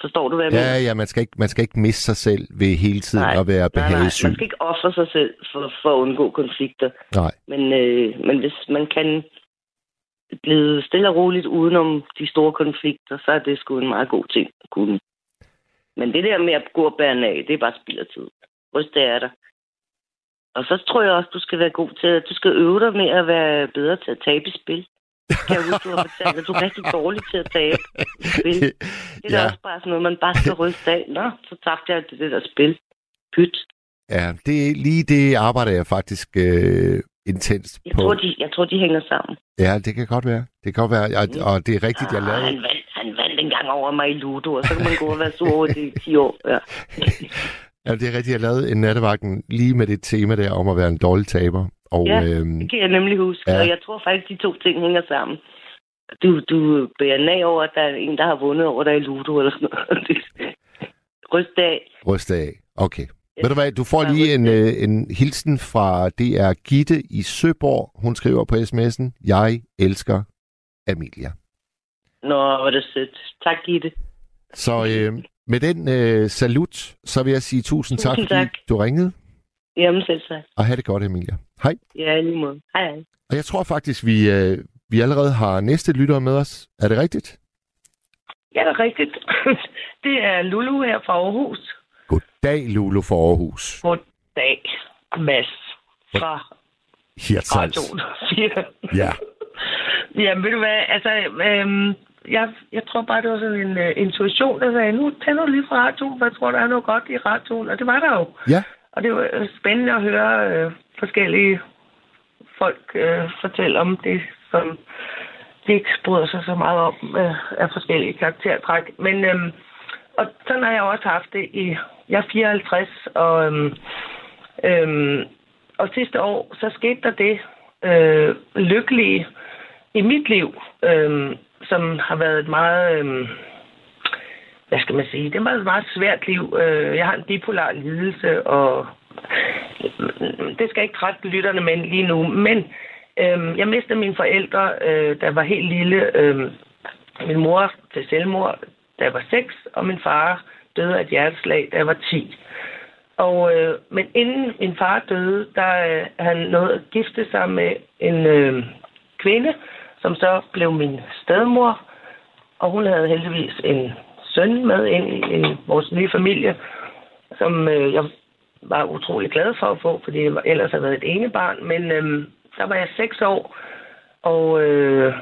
Forstår du, hvad jeg mener? Ja, ja, man skal, ikke, man skal ikke miste sig selv ved hele tiden Nej, at være Nej, nej, behagesyg. man skal ikke ofre sig selv for, for at undgå konflikter. Nej. Men, øh, men hvis man kan blive stille og roligt udenom de store konflikter, så er det sgu en meget god ting at kunne. Men det der med at gå og bære af, det er bare spild af tid. Ryst det er der. Og så tror jeg også, du skal være god til, at du skal øve dig med at være bedre til at tabe i spil. Kan jeg huske, du har fortalt, at du er rigtig dårlig til at tabe i spil. <laughs> Det er ja, også bare sådan noget, man bare skal ryste af. Nå, så tabte jeg det, det der spil. Pyt. ja, det er lige det arbejder jeg faktisk øh, intenst Jeg på. tror, de, jeg tror, de hænger sammen. Ja, det kan godt være. Det kan godt være, og, og det er rigtigt, jeg Ah, lavede... han, vandt, han vandt en gang over mig i Ludo, og så kan man gå og være sur over det i 10 år. Ja. <laughs> Ja, det er rigtigt, jeg lavede en nattevagten lige med det tema der om at være en dårlig taber. Og Ja. øhm, Det kan jeg nemlig huske, Ja. og jeg tror faktisk, de to ting hænger sammen. Du, du bærer nag over, at der er en, der har vundet over dig i Ludo, eller sådan noget. <laughs> Ryst af. ryste af. Okay. Ja. Ved du hvad, du får lige en, øh, en hilsen fra DR Gitte i Søborg. Hun skriver på sms'en, jeg elsker Amelia. Nå, hvor er det sødt. Tak, Gitte. Så øh, med den øh, salut, så vil jeg sige tusind, Tusind tak, fordi tak. du ringede. Jamen selv tak. Og have det godt, Emilia. Hej. Ja, lige måde. Hej, hej. Og jeg tror faktisk, vi, øh, vi allerede har næste lytter med os. Er det rigtigt? Ja, det er rigtigt. <laughs> Det er Lulu her fra Aarhus. Goddag, Lulu for Aarhus. Goddag, Mads fra Hirtshals. Radio 4. Ja. <laughs> Jamen, ved du hvad, altså, øhm, jeg, jeg tror bare, det var sådan en uh, intuition, der sagde, nu tænder du lige fra radioen, for jeg tror, der er noget godt i radioen. Og det var der jo. Ja. Og det var øh, spændende at høre øh, forskellige folk øh, fortælle om det, som de ikke bryder sig så meget om øh, af forskellige karaktertræk. Men øhm, og sådan har jeg også haft det i... Jeg er 54, og, øhm, øhm, og sidste år, så skete der det øh, lykkelige i mit liv, øh, som har været et meget... Øh, hvad skal man sige? Det var et meget svært liv. Øh, jeg har en bipolar lidelse, og mm, det skal ikke trætte lytterne med lige nu. Men øh, jeg mistede mine forældre, øh, der var helt lille. Øh, min mor til selvmord, da jeg var 6, og min far døde af et hjerteslag, da jeg var 10. Og, øh, men inden min far døde, der øh, han nåede at gifte sig med en øh, kvinde, som så blev min stedmor. Og hun havde heldigvis en søn med ind i, i vores nye familie, som øh, jeg var utrolig glad for at få, fordi jeg ellers havde været et ene barn. Men øh, der var jeg seks år, og, øh,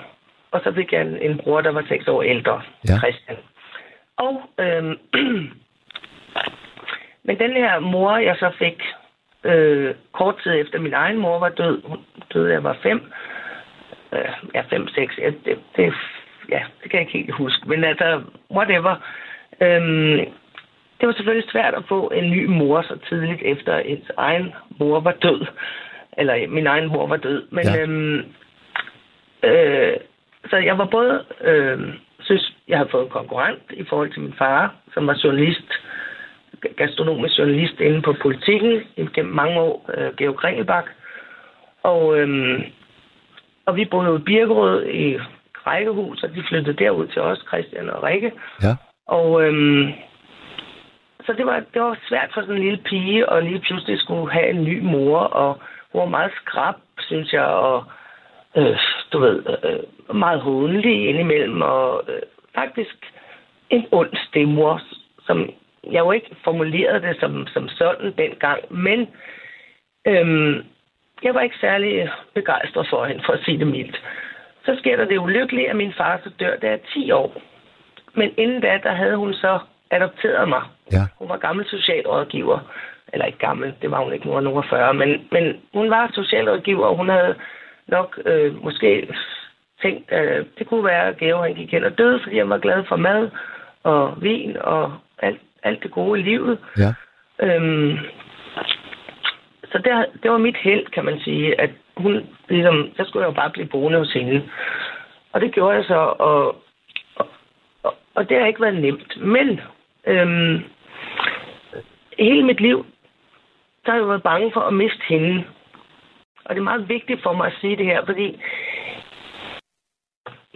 og så fik jeg en, en bror, der var seks år ældre, ja. Christian. Og øh, <clears throat> men den her mor, jeg så fik øh, kort tid efter min egen mor var død, hun døde, jeg var fem, øh, ja, fem, seks, ja, det, det, ja, det kan jeg ikke helt huske, men altså, whatever. Øhm, det var selvfølgelig svært at få en ny mor så tidligt efter ens egen mor var død. Eller min egen mor var død. Men ja. øhm, øh, så jeg var både, øh, synes, jeg havde fået en konkurrent i forhold til min far, som var journalist, gastronomisk journalist inde på politikken gennem mange år, øh, Georg Kringelbak. Og, øh, og vi boede jo i Birkerød i rækkehus, og de flyttede derud til os, Christian og Rikke. Ja. Og øhm, så det var, det var svært for sådan en lille pige, og lige pludselig skulle have en ny mor, og hun var meget skrab, synes jeg, og øh, du ved, øh, meget håndelig indimellem, og øh, faktisk en ond stemmor, som jeg jo ikke formulerede det som, som sådan dengang, men øhm, jeg var ikke særlig begejstret for hende, for at sige det mildt. Så sker der det ulykkelige, at min far så dør, da jeg er 10 år. Men inden da, der havde hun så adopteret mig. Ja. Hun var gammel socialrådgiver. Eller ikke gammel, det var hun ikke, nu var 40. Men, men hun var socialrådgiver, og hun havde nok øh, måske tænkt, at det kunne være, at Geo han gik hen og døde, fordi han var glad for mad og vin og alt, alt det gode i livet. Ja. Øhm, så det, det var mit held, kan man sige, at hun ligesom, så skulle jeg jo bare blive boende hos hende. Og det gjorde jeg så, og, og, og, og det har ikke været nemt. Men øhm, hele mit liv, der har jeg været bange for at miste hende. Og det er meget vigtigt for mig at sige det her, fordi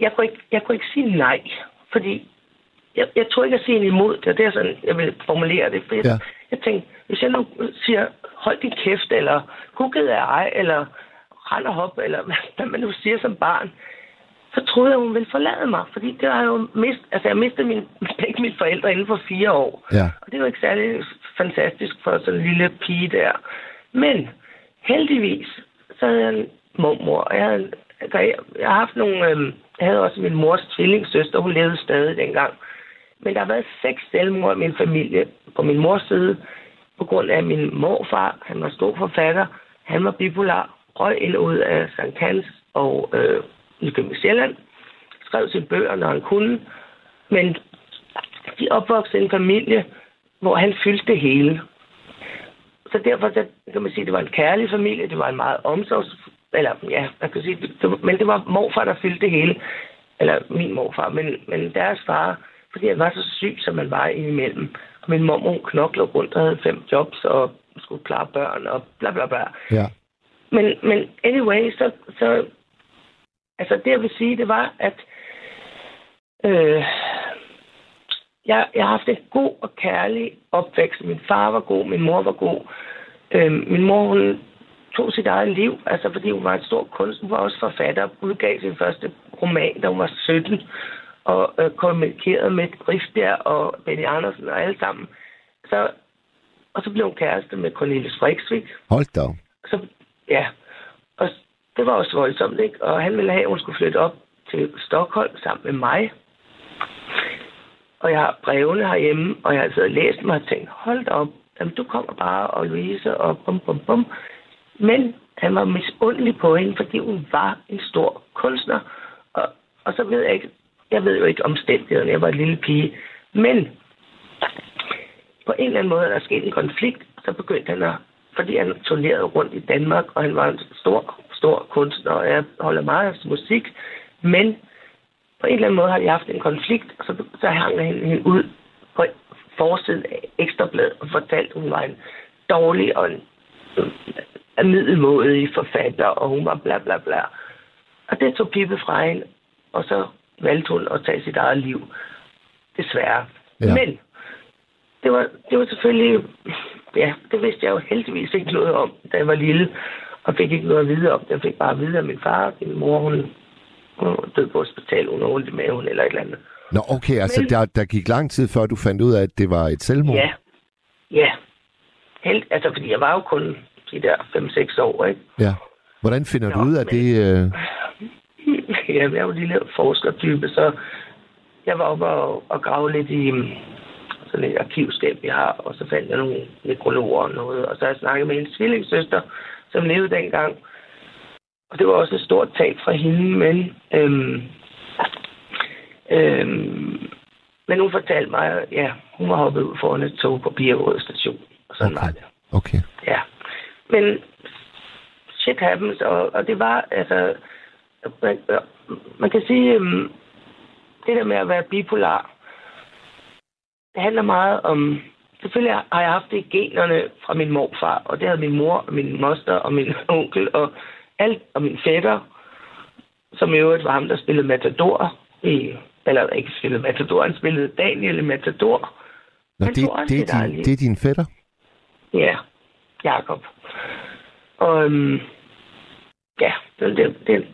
jeg kunne ikke, jeg kunne ikke sige nej, fordi jeg, jeg tror ikke at sige imod det, og det er sådan, jeg vil formulere det. For jeg, ja. jeg tænkte, hvis jeg nu siger, hold din kæft, eller hugget af ej, eller rend og hop, eller <laughs> hvad man nu siger som barn, så troede jeg, hun ville forlade mig. Fordi det har jo mist, altså jeg mistede min, <laughs> begge mine forældre inden for fire år. Ja. Og det var ikke særlig fantastisk for sådan en lille pige der. Men heldigvis, så havde jeg en mormor, og jeg, havde, jeg, har haft nogle, øhm, havde også min mors tvillingssøster, hun levede stadig dengang. Men der har været seks selvmord i min familie på min mors side, på grund af min morfar. Han var stor forfatter. Han var bipolar. Røg ind ud af St. Hans og øh, Nykøbing Sjælland. Skrev sine bøger, når han kunne. Men de opvoksede i en familie, hvor han fyldte det hele. Så derfor så kan man sige, at det var en kærlig familie. Det var en meget omsorgs... Eller ja, man kan sige, det, men det var morfar, der fyldte det hele. Eller min morfar. Men, men deres far fordi jeg var så syg, som man var indimellem. Og min mor, hun knoklede rundt og havde fem jobs og skulle klare børn og bla bla bla. Ja. Men, men anyway, så, så... Altså det, jeg vil sige, det var, at... Øh, jeg, jeg har haft en god og kærlig opvækst. Min far var god, min mor var god. Øh, min mor, hun tog sit eget liv, altså fordi hun var en stor kunst. Hun var også forfatter, udgav sin første roman, da hun var 17 og øh, kommunikerede med Rifbjerg og Benny Andersen og alle sammen. Så, og så blev hun kæreste med Cornelis Friksvik. Hold da. Så, ja, og det var også voldsomt, ikke? Og han ville have, at hun skulle flytte op til Stockholm sammen med mig. Og jeg har brevene herhjemme, og jeg har siddet og læst dem og tænkt, hold da op, jamen du kommer bare, og Louise, og bum, bum, bum. Men han var misundelig på hende, fordi hun var en stor kunstner. Og, og så ved jeg ikke, jeg ved jo ikke omstændighederne, jeg var en lille pige. Men på en eller anden måde er der sket en konflikt, så begyndte han at fordi han turnerede rundt i Danmark, og han var en stor, stor kunstner, og jeg holder meget af hans musik. Men på en eller anden måde har de haft en konflikt, og så, så hang han hende ud på forsiden af Ekstrabladet og fortalte, at hun var en dårlig og en, en middelmådig forfatter, og hun var bla bla bla. Og det tog Pippi fra hende, og så valgte hun at tage sit eget liv. Desværre. Ja. Men det var, det var selvfølgelig... Ja, det vidste jeg jo heldigvis ikke noget om, da jeg var lille. Og fik ikke noget at vide om. Jeg fik bare at vide af min far. at Min mor, hun, hun var død på hospital. Hun har ondt i maven eller et eller andet. Nå, okay, altså Men- der, der gik lang tid før du fandt ud af, at det var et selvmord? Ja. Ja. Held, altså, fordi jeg var jo kun de der 5-6 år, ikke? ja. Hvordan finder Nå, du ud af men- det? Øh... <laughs> Ja, jeg er jo en lille forskertype, så jeg var oppe og, og grave lidt i mm, sådan et arkivskab, vi har, og så fandt jeg nogle nekrologer og noget, og så har jeg snakket med en tvillingssøster, som levede dengang. Og det var også et stort tab fra hende, men, øhm, øhm, men hun fortalte mig, at ja, hun var hoppet ud foran et tog på Birkerød station, og sådan Okay. var det. Okay. Ja. Men shit happens, og, og det var, altså, man, man kan sige, um, det der med at være bipolar, det handler meget om, selvfølgelig har jeg haft det i generne fra min morfar, og det havde min mor, og min moster, og min <laughs> onkel, og alt, og min fætter, som i øvrigt var ham, der spillede Matador, i, eller ikke spillede Matador, han spillede Daniel i Matador. Nå, det, det, er din, det er din fætter? Ja, Jakob. Og øhm, ja, det, det, det,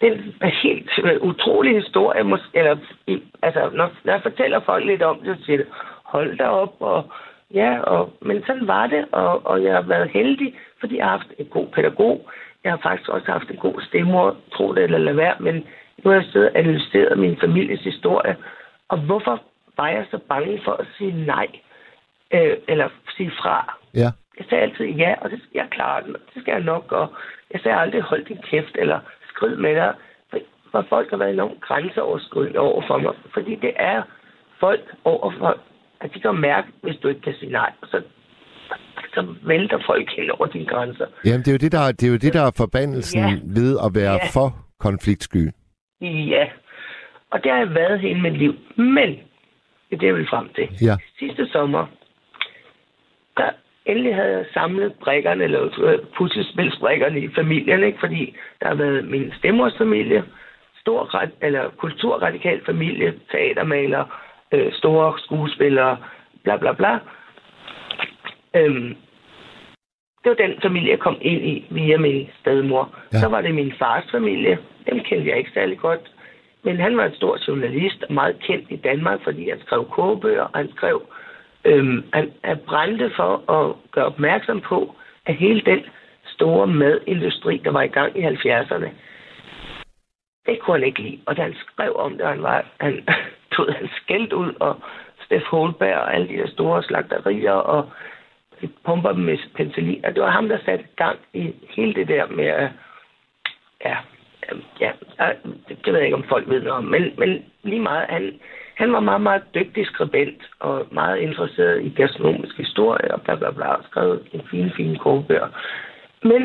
det er en helt øh, utrolig historie. Mås- eller, i- altså, når, når jeg fortæller folk lidt om det, så siger det, hold da op. Og, ja, og, men sådan var det, og, og jeg har været heldig, fordi jeg har haft en god pædagog. Jeg har faktisk også haft en god stemmor, tro det eller lade være, men nu har jeg siddet og analyseret min families historie. Og hvorfor var jeg så bange for at sige nej? øh, eller sige fra. Ja. Jeg sagde altid ja, og det, jeg klarer den, og det skal jeg nok, og jeg sagde aldrig, hold din kæft, eller skrid med dig, for, for folk har været enormt grænseoverskridende over for mig, fordi det er folk over for, at de kan mærke, hvis du ikke kan sige nej, så, så vælter folk hen over dine grænser. Jamen, det er jo det, der, det er, jo det, der er forbandelsen Ja. ved at være Ja. for konfliktsky. Ja, og det har jeg været hele mit liv, men det er det, jeg vil frem til. Ja. Sidste sommer, der endelig havde jeg samlet brikkerne, eller øh, puslespilsbrikkerne i familien, ikke? fordi der har været min stemmors familie, stor eller kulturradikal familie, teatermaler, øh, store skuespillere, bla bla bla. Øhm, det var den familie, jeg kom ind i via min stedmor. Ja. Så var det min fars familie. Dem kendte jeg ikke særlig godt. Men han var en stor journalist meget kendt i Danmark, fordi han skrev kogebøger, og han skrev, øh, han, er brændte for at gøre opmærksom på, at hele den store madindustri, der var i gang i 70'erne, det kunne han ikke lide. Og da han skrev om det, han var, han, <laughs> tog han skældt ud, og Steff Holberg og alle de der store slagterier, og de pumper dem med penicillin. Og det var ham, der satte gang i hele det der med, ja, øhm, ja, ja, det, det ved jeg ikke, om folk ved noget om, men, men lige meget, han, han var meget, meget dygtig skribent, og meget interesseret i gastronomisk historie, og bla bla bla, og skrev en fin, fin kogebøger. Men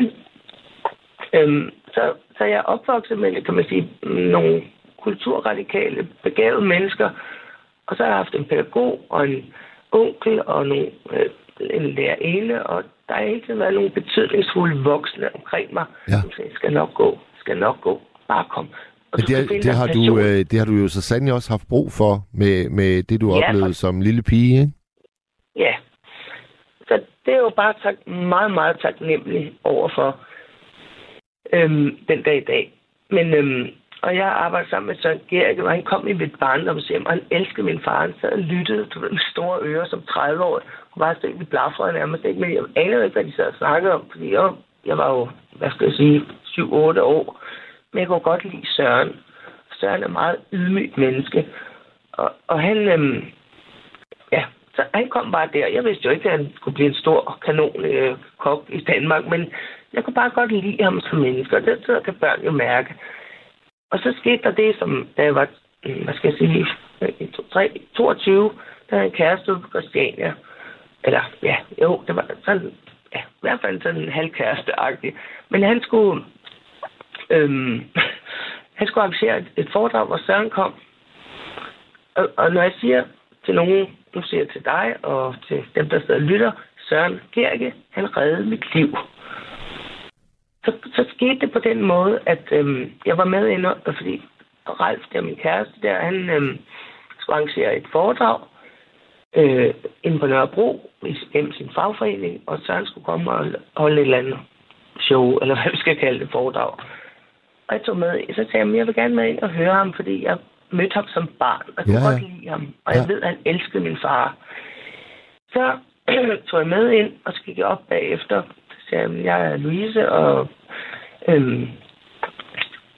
Øhm, så, så jeg opvokset med, kan man sige, nogle kulturradikale, begavede mennesker. Og så har jeg haft en pædagog og en onkel og nogle, øh, en lærerinde, og der har hele tiden været nogle betydningsfulde voksne omkring mig, Ja. som sagde, skal nok gå, skal nok gå, bare kom. Og Men det, det, har du, øh, det har du jo så sandelig også haft brug for med, med det, du Ja, oplevede for- som lille pige, ikke? Ja. Så det er jo bare tak, meget, meget taknemmelig overfor øhm, den dag i dag. Men, øhm, og jeg arbejder sammen med Søren Gerik, og han kom i mit barndomshjem, og han elskede min far. Han sad og lyttede ved, med store ører som 30 år. Og bare stod i blafrede nærmest ikke, men jeg anede ikke, hvad de sad og snakkede om, fordi jeg, jeg var jo, hvad skal jeg sige, 7-8 år. Men jeg kunne godt lide Søren. Søren er meget ydmygt menneske. Og, og han, øhm, ja, så han kom bare der. Jeg vidste jo ikke, at han skulle blive en stor kanon øh, kok i Danmark, men jeg kunne bare godt lide ham som menneske, og det så kan børn jo mærke. Og så skete der det, som da jeg var, hmm, hvad skal jeg sige, 22, der havde en kæreste ude på Christiania. Eller, ja, jo, det var sådan, ja, i hvert fald sådan halvkæresteagtig. Men han skulle, øhm, <laughs> han skulle arrangere et, et foredrag, hvor Søren kom. Og, og når jeg siger til nogen, nu siger jeg til dig og til dem, der sidder og lytter, Søren Gerke, han reddede mit liv. Så, så skete det på den måde, at øhm, jeg var med ind, fordi Ralf, der min kæreste der, han øhm, skulle arrangere et foredrag øh, inde på Nørrebro gennem sin fagforening, og Søren skulle komme og holde et eller andet show, eller hvad vi skal kalde det, foredrag. Og jeg tog med, så sagde jeg, jeg vil gerne med ind og høre ham, fordi jeg mødte ham som barn, og jeg kunne Ja, ja. godt lide ham, og Ja. jeg ved, at han elskede min far. Så <clears throat> tog jeg med ind, og så gik jeg op bagefter. Så sagde jeg, jeg er Louise, og øhm,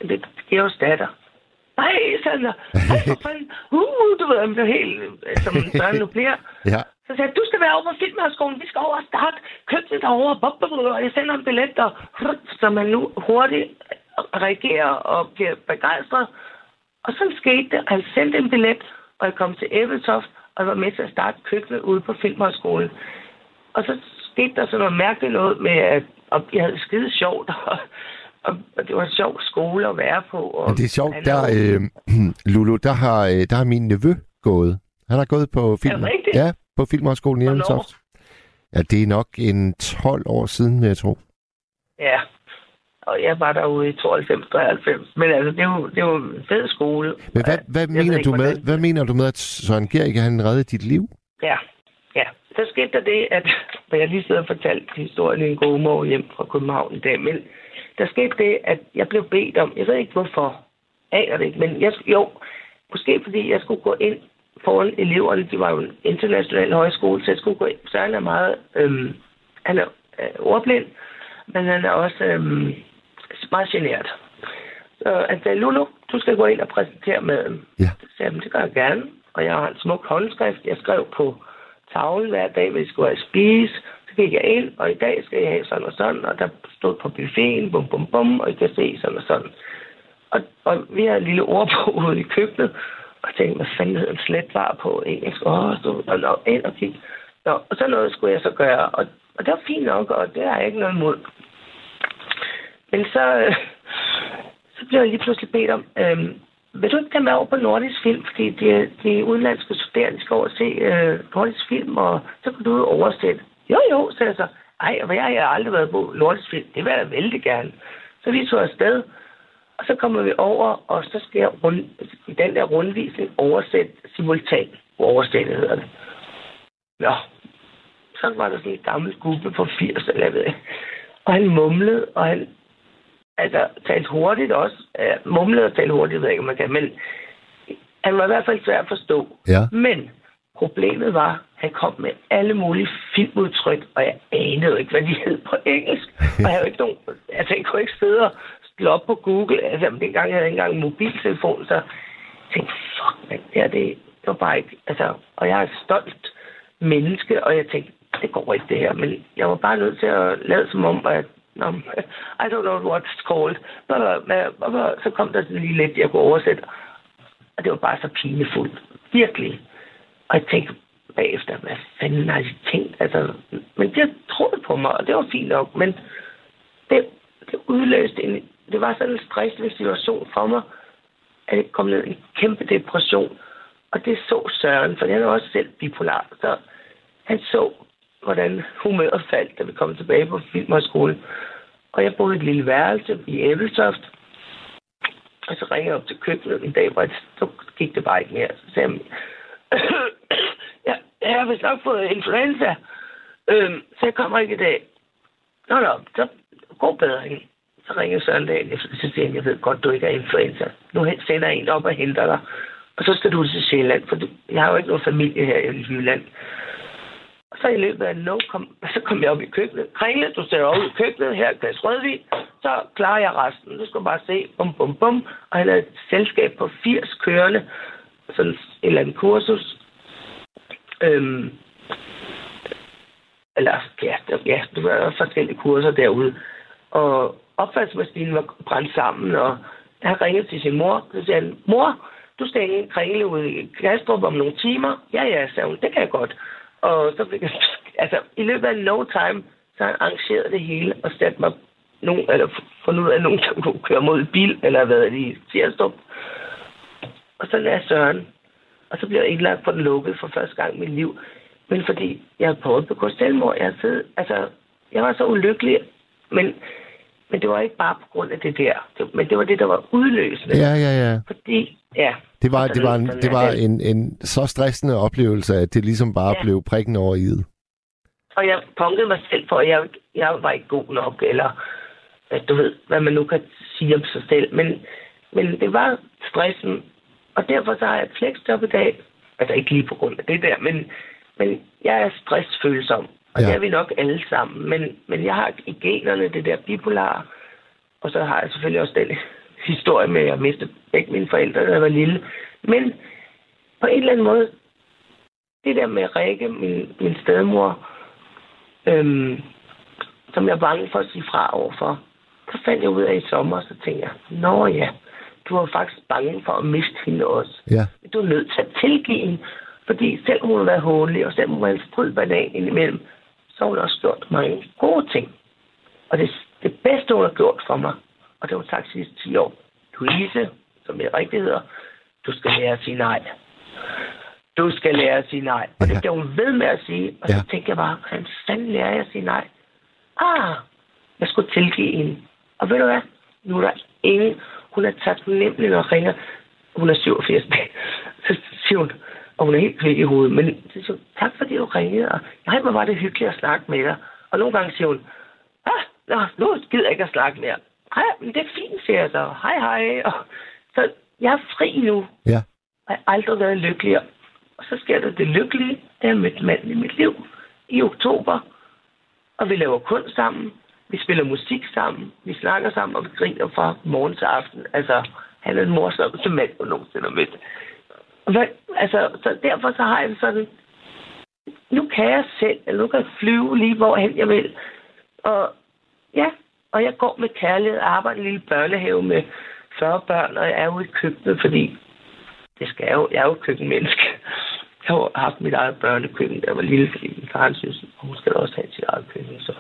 det er Georgs datter. Nej, Sander, ej, for fanden, uh, du ved, han blev helt, øh, som børn nu bliver. <laughs> Ja. Så sagde jeg, du skal være over på Filmhøjskolen, vi skal over og starte køkkenet derovre, og jeg sender en billet, og så man nu hurtigt reagerer og bliver begejstret. Og så skete det, han sendte en billet, og jeg kom til Æbeltoft, og var med til at starte køkkenet ude på Filmhøjskolen. Og så skete der sådan noget mærkeligt noget med, at og jeg havde det skide sjovt, <laughs> og, og, det var en sjov skole at være på. Og Men det er sjovt, der, øh, <clears throat> Lulu, der har, øh, der har min nevø gået. Han har gået på film. rigtigt? Ja, på Filmhøjskolen i? Ebeltoft. Ja, det er nok en 12 år siden, vil jeg tro. Ja, og jeg var derude i 92-93. Men altså, det jo, det jo en fed skole. Men hvad, hvad, Jeg mener, du med, hvordan- hvad mener du med, at Søren Gericke, han reddede dit liv? Ja, ja. Så skete der det, at <laughs> jeg lige sidder og fortalte historien i en god morgen hjem fra København i dag, men der skete det, at jeg blev bedt om, jeg ved ikke hvorfor, aner det ikke, men jeg, jo, måske fordi jeg skulle gå ind foran eleverne, de var jo en international højskole, så jeg skulle gå ind, så han er meget, øhm, han er øh, ordblind, men han er også øhm, meget genert. Så han sagde, Lulu, du skal gå ind og præsentere maden. Ja. Så sagde jeg, det gør jeg gerne. Og jeg har en smuk håndskrift. Jeg skrev på tavlen hver dag, hvad vi skulle have at spise. Så gik jeg ind, og i dag skal jeg have sådan og sådan. Og der stod på buffeten, bum, bum, bum, og I kan se sådan og sådan. Og, og vi har en lille ordbog <laughs> ude i køkkenet. Og tænkte, hvad fanden hedder en sletvar på engelsk? Åh, så og, og ind og kigge. Nå, og så noget skulle jeg så gøre. Og, og det var fint nok, og det har jeg ikke noget imod. Men så, øh, så blev jeg lige pludselig bedt om, øh, vil du ikke tage med over på Nordisk Film, fordi de, de udenlandske studerende skal over og se øh, Nordisk Film, og så kan du oversætte. Jo, jo, sagde jeg så. Ej, og jeg har aldrig været på Nordisk Film. Det vil jeg vældig gerne. Så vi tog afsted, og så kommer vi over, og så skal jeg rund, i den der rundvisning oversætte simultan. Oversætte hedder det. Nå, så var der sådan en gammel gruppe på 80, eller jeg ved ikke. Og han mumlede, og han altså, talte hurtigt også. Uh, mumlede og talte hurtigt, jeg ved ikke, om man kan, men han var i hvert fald svær at forstå. Ja. Men problemet var, at han kom med alle mulige filmudtryk, og jeg anede ikke, hvad de hed på engelsk. <laughs> Og jeg havde ikke nogen, altså jeg kunne ikke sidde og slå op på Google. Altså, dengang havde jeg ikke engang en mobiltelefon, så jeg tænkte, fuck, man, det, her, det, det var bare ikke, altså, og jeg er et stolt menneske, og jeg tænkte, det går ikke det her, men jeg var bare nødt til at lade som om, at no, I don't know what it's called. Men, men, men, så kom der sådan lige lidt, jeg kunne oversætte, og det var bare så pinefuldt. Virkelig. Og jeg tænkte bagefter, hvad fanden har de tænkt? Altså, men de har troet på mig, og det var fint nok, men det, det udløste en, det var sådan en stressende situation for mig, at jeg kom ned i en kæmpe depression. Og det så Søren, for han er også selv bipolar. Så han så, hvordan humøret faldt, da vi kom tilbage på Filmhøjskole. Og jeg boede i et lille værelse i Æbeltoft. Og så ringede jeg op til køkkenet en dag, hvor jeg, så gik det bare ikke mere. Så sagde jeg, <clears throat> jeg har vist nok fået influenza, øhm, så jeg kommer ikke i dag. Nå, nå, så god bedring. Så ringer Søren dagen efter, så siger han, jeg ved godt, du ikke er influenza. Nu sender jeg en op og henter dig. Og så skal du til Sjælland, for du, jeg har jo ikke nogen familie her i Jylland. Så i løbet af no, kom, <laughs> så kom jeg op i køkkenet. Kringle, du sætter op i køkkenet, her er glas rødvin. Så klarer jeg resten. Du skal bare se, bum, bum, bum. Og han havde et selskab på 80 kørende. Sådan et eller andet kursus. Øhm, eller, ja, der, ja, der var forskellige kurser derude. Og opvaskemaskinen var brændt sammen, og han ringede til sin mor. Så sagde han, mor, du skal hænge en kringle ud i Kastrup om nogle timer. Ja, ja, sagde hun, det kan jeg godt. Og så fik jeg, <laughs> altså, i løbet af no time, Så han arrangeret det hele og satte mig nogen, eller fundet ud af, nogen der kunne køre mod bil, eller hvad er det i Tierstrup. Og så lagde Søren. Og så blev jeg indlagt på den lukket for første gang i mit liv. Men fordi jeg havde prøvet at begå selvmord. Jeg havde siddet, altså, jeg var så ulykkelig, men, men det var ikke bare på grund af det der. Det, men det var det, der var udløsende. Ja, ja, ja. Fordi, ja. Det var, det var, en, det var en, en så stressende oplevelse, at det ligesom bare Ja. blev prikken over i Og jeg punkede mig selv for, at jeg, jeg var ikke god nok, eller at du ved, hvad man nu kan sige om sig selv. Men, men det var stressen, og derfor så har jeg et flexjob i dag. Altså ikke lige på grund af det der, men, men jeg er stressfølsom. Og Ja. det er vi nok alle sammen. Men, men jeg har i generne det der bipolar. Og så har jeg selvfølgelig også den <laughs> historie med, at jeg mistede begge mine forældre, da jeg var lille. Men på en eller anden måde, det der med Rikke, min, min stedmor, øhm, som jeg er bange for at sige fra overfor, så fandt jeg ud af i sommer, så tænkte jeg, nå ja, du var faktisk bange for at miste hende også. Ja. Du er nødt til at tilgive hende, fordi selv hun har været håndelig, og selv hun har en strid banan indimellem, så har hun også gjort mange gode ting. Og det, det bedste, hun har gjort for mig, og det har hun sagt de sidste 10 år, Louise, som jeg rigtig hedder, du skal lære at sige nej. Du skal lære at sige nej. Og det bliver hun ved med at sige. Og så Ja. tænker jeg bare, hvordan fanden lærer jeg at sige nej? Ah, jeg skulle tilgive hende. Og ved du hvad? Nu er der ingen... Hun er taknemmelig, når ringer. Hun er 87. <laughs> Så siger hun, og hun er helt kvæk i hovedet. Men så siger hun, tak fordi du ringede. Og nej, hvor var det hyggeligt at snakke med dig. Og nogle gange siger hun, ah, nå, nu gider jeg ikke at snakke mere. Hej, men det er fint, siger jeg så. Hej, hej. Og, så jeg er fri nu. Ja. Jeg har aldrig været lykkeligere. Og så sker der det lykkelige, da jeg mødte manden i mit liv i oktober. Og vi laver kunst sammen. Vi spiller musik sammen. Vi snakker sammen, og vi griner fra morgen til aften. Altså, han er den morsomste mand, jeg nogensinde har mødt. Hvad, altså, så derfor så har jeg det sådan, nu kan jeg selv, eller nu kan jeg flyve lige hvorhen jeg vil. Og ja, og jeg går med kærlighed og arbejder i en lille børnehave med 40 børn, og jeg er jo i køkkenet, fordi det skal jeg jo. Jeg er jo køkkenmenneske. Jeg har haft mit eget børnekøkken, der var lille, fordi min far synes, at hun skal også have sit eget køkken. Så.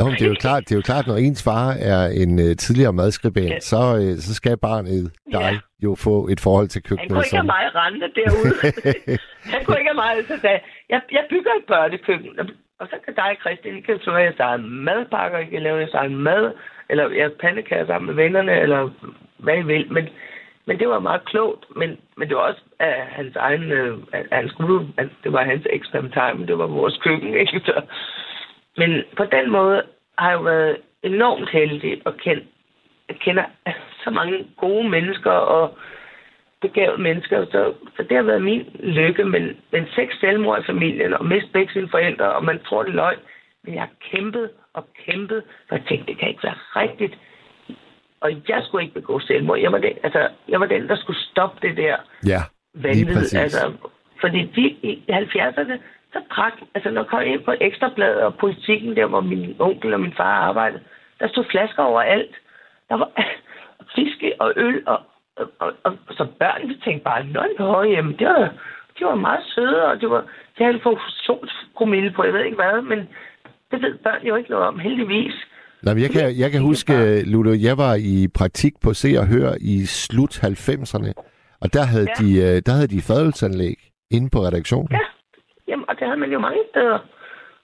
Jo, det er jo klart, det er jo klart når ens far er en uh, tidligere madskribent, Ja. så, uh, så skal barnet dig Ja. jo få et forhold til Han køkkenet. kunne ikke have mig rende derude. <laughs> han kunne ikke have mig. Så sagde, jeg, jeg, jeg bygger et børnekøkken, og- og så kan dig, Christian, I kan slå jeres egen madpakker, I kan lave egen mad, eller jeres pandekager sammen med vennerne, eller hvad I vil. Men, men det var meget klogt, men, men det var også af hans egen, øh, han skulle, det var hans eksperimentar, men det var vores køkken, ikke? Så, men på den måde har jeg jo været enormt heldig og kendt, jeg kender så mange gode mennesker og begavede mennesker, så, så det har været min lykke, men, men seks selvmord i familien, og mist begge sine forældre, og man tror, det løgn. Men jeg har kæmpet og kæmpet, og jeg tænkte, det kan ikke være rigtigt. Og jeg skulle ikke begå selvmord. Jeg var den, altså, jeg var den der skulle stoppe det der Ja, vanvid. Altså, fordi de i 70'erne, så drak, altså når jeg kom ind på Ekstrabladet og politikken, der hvor min onkel og min far arbejdede, der stod flasker overalt. Der var <laughs> fiske og øl, og, og, og, og så børn, de tænkte bare, nå, nå, jamen, det var, de var meget søde, og det var, de havde en funktionspromille på, jeg ved ikke hvad, men det ved børn jo ikke noget om, heldigvis. Nå, men jeg, kan, jeg kan huske, Ludo, jeg var i praktik på Se og Hør i slut 90'erne, og der havde, Ja. de, øh, der havde de fadelsanlæg inde på redaktionen. Ja, jamen, og det havde man jo mange steder.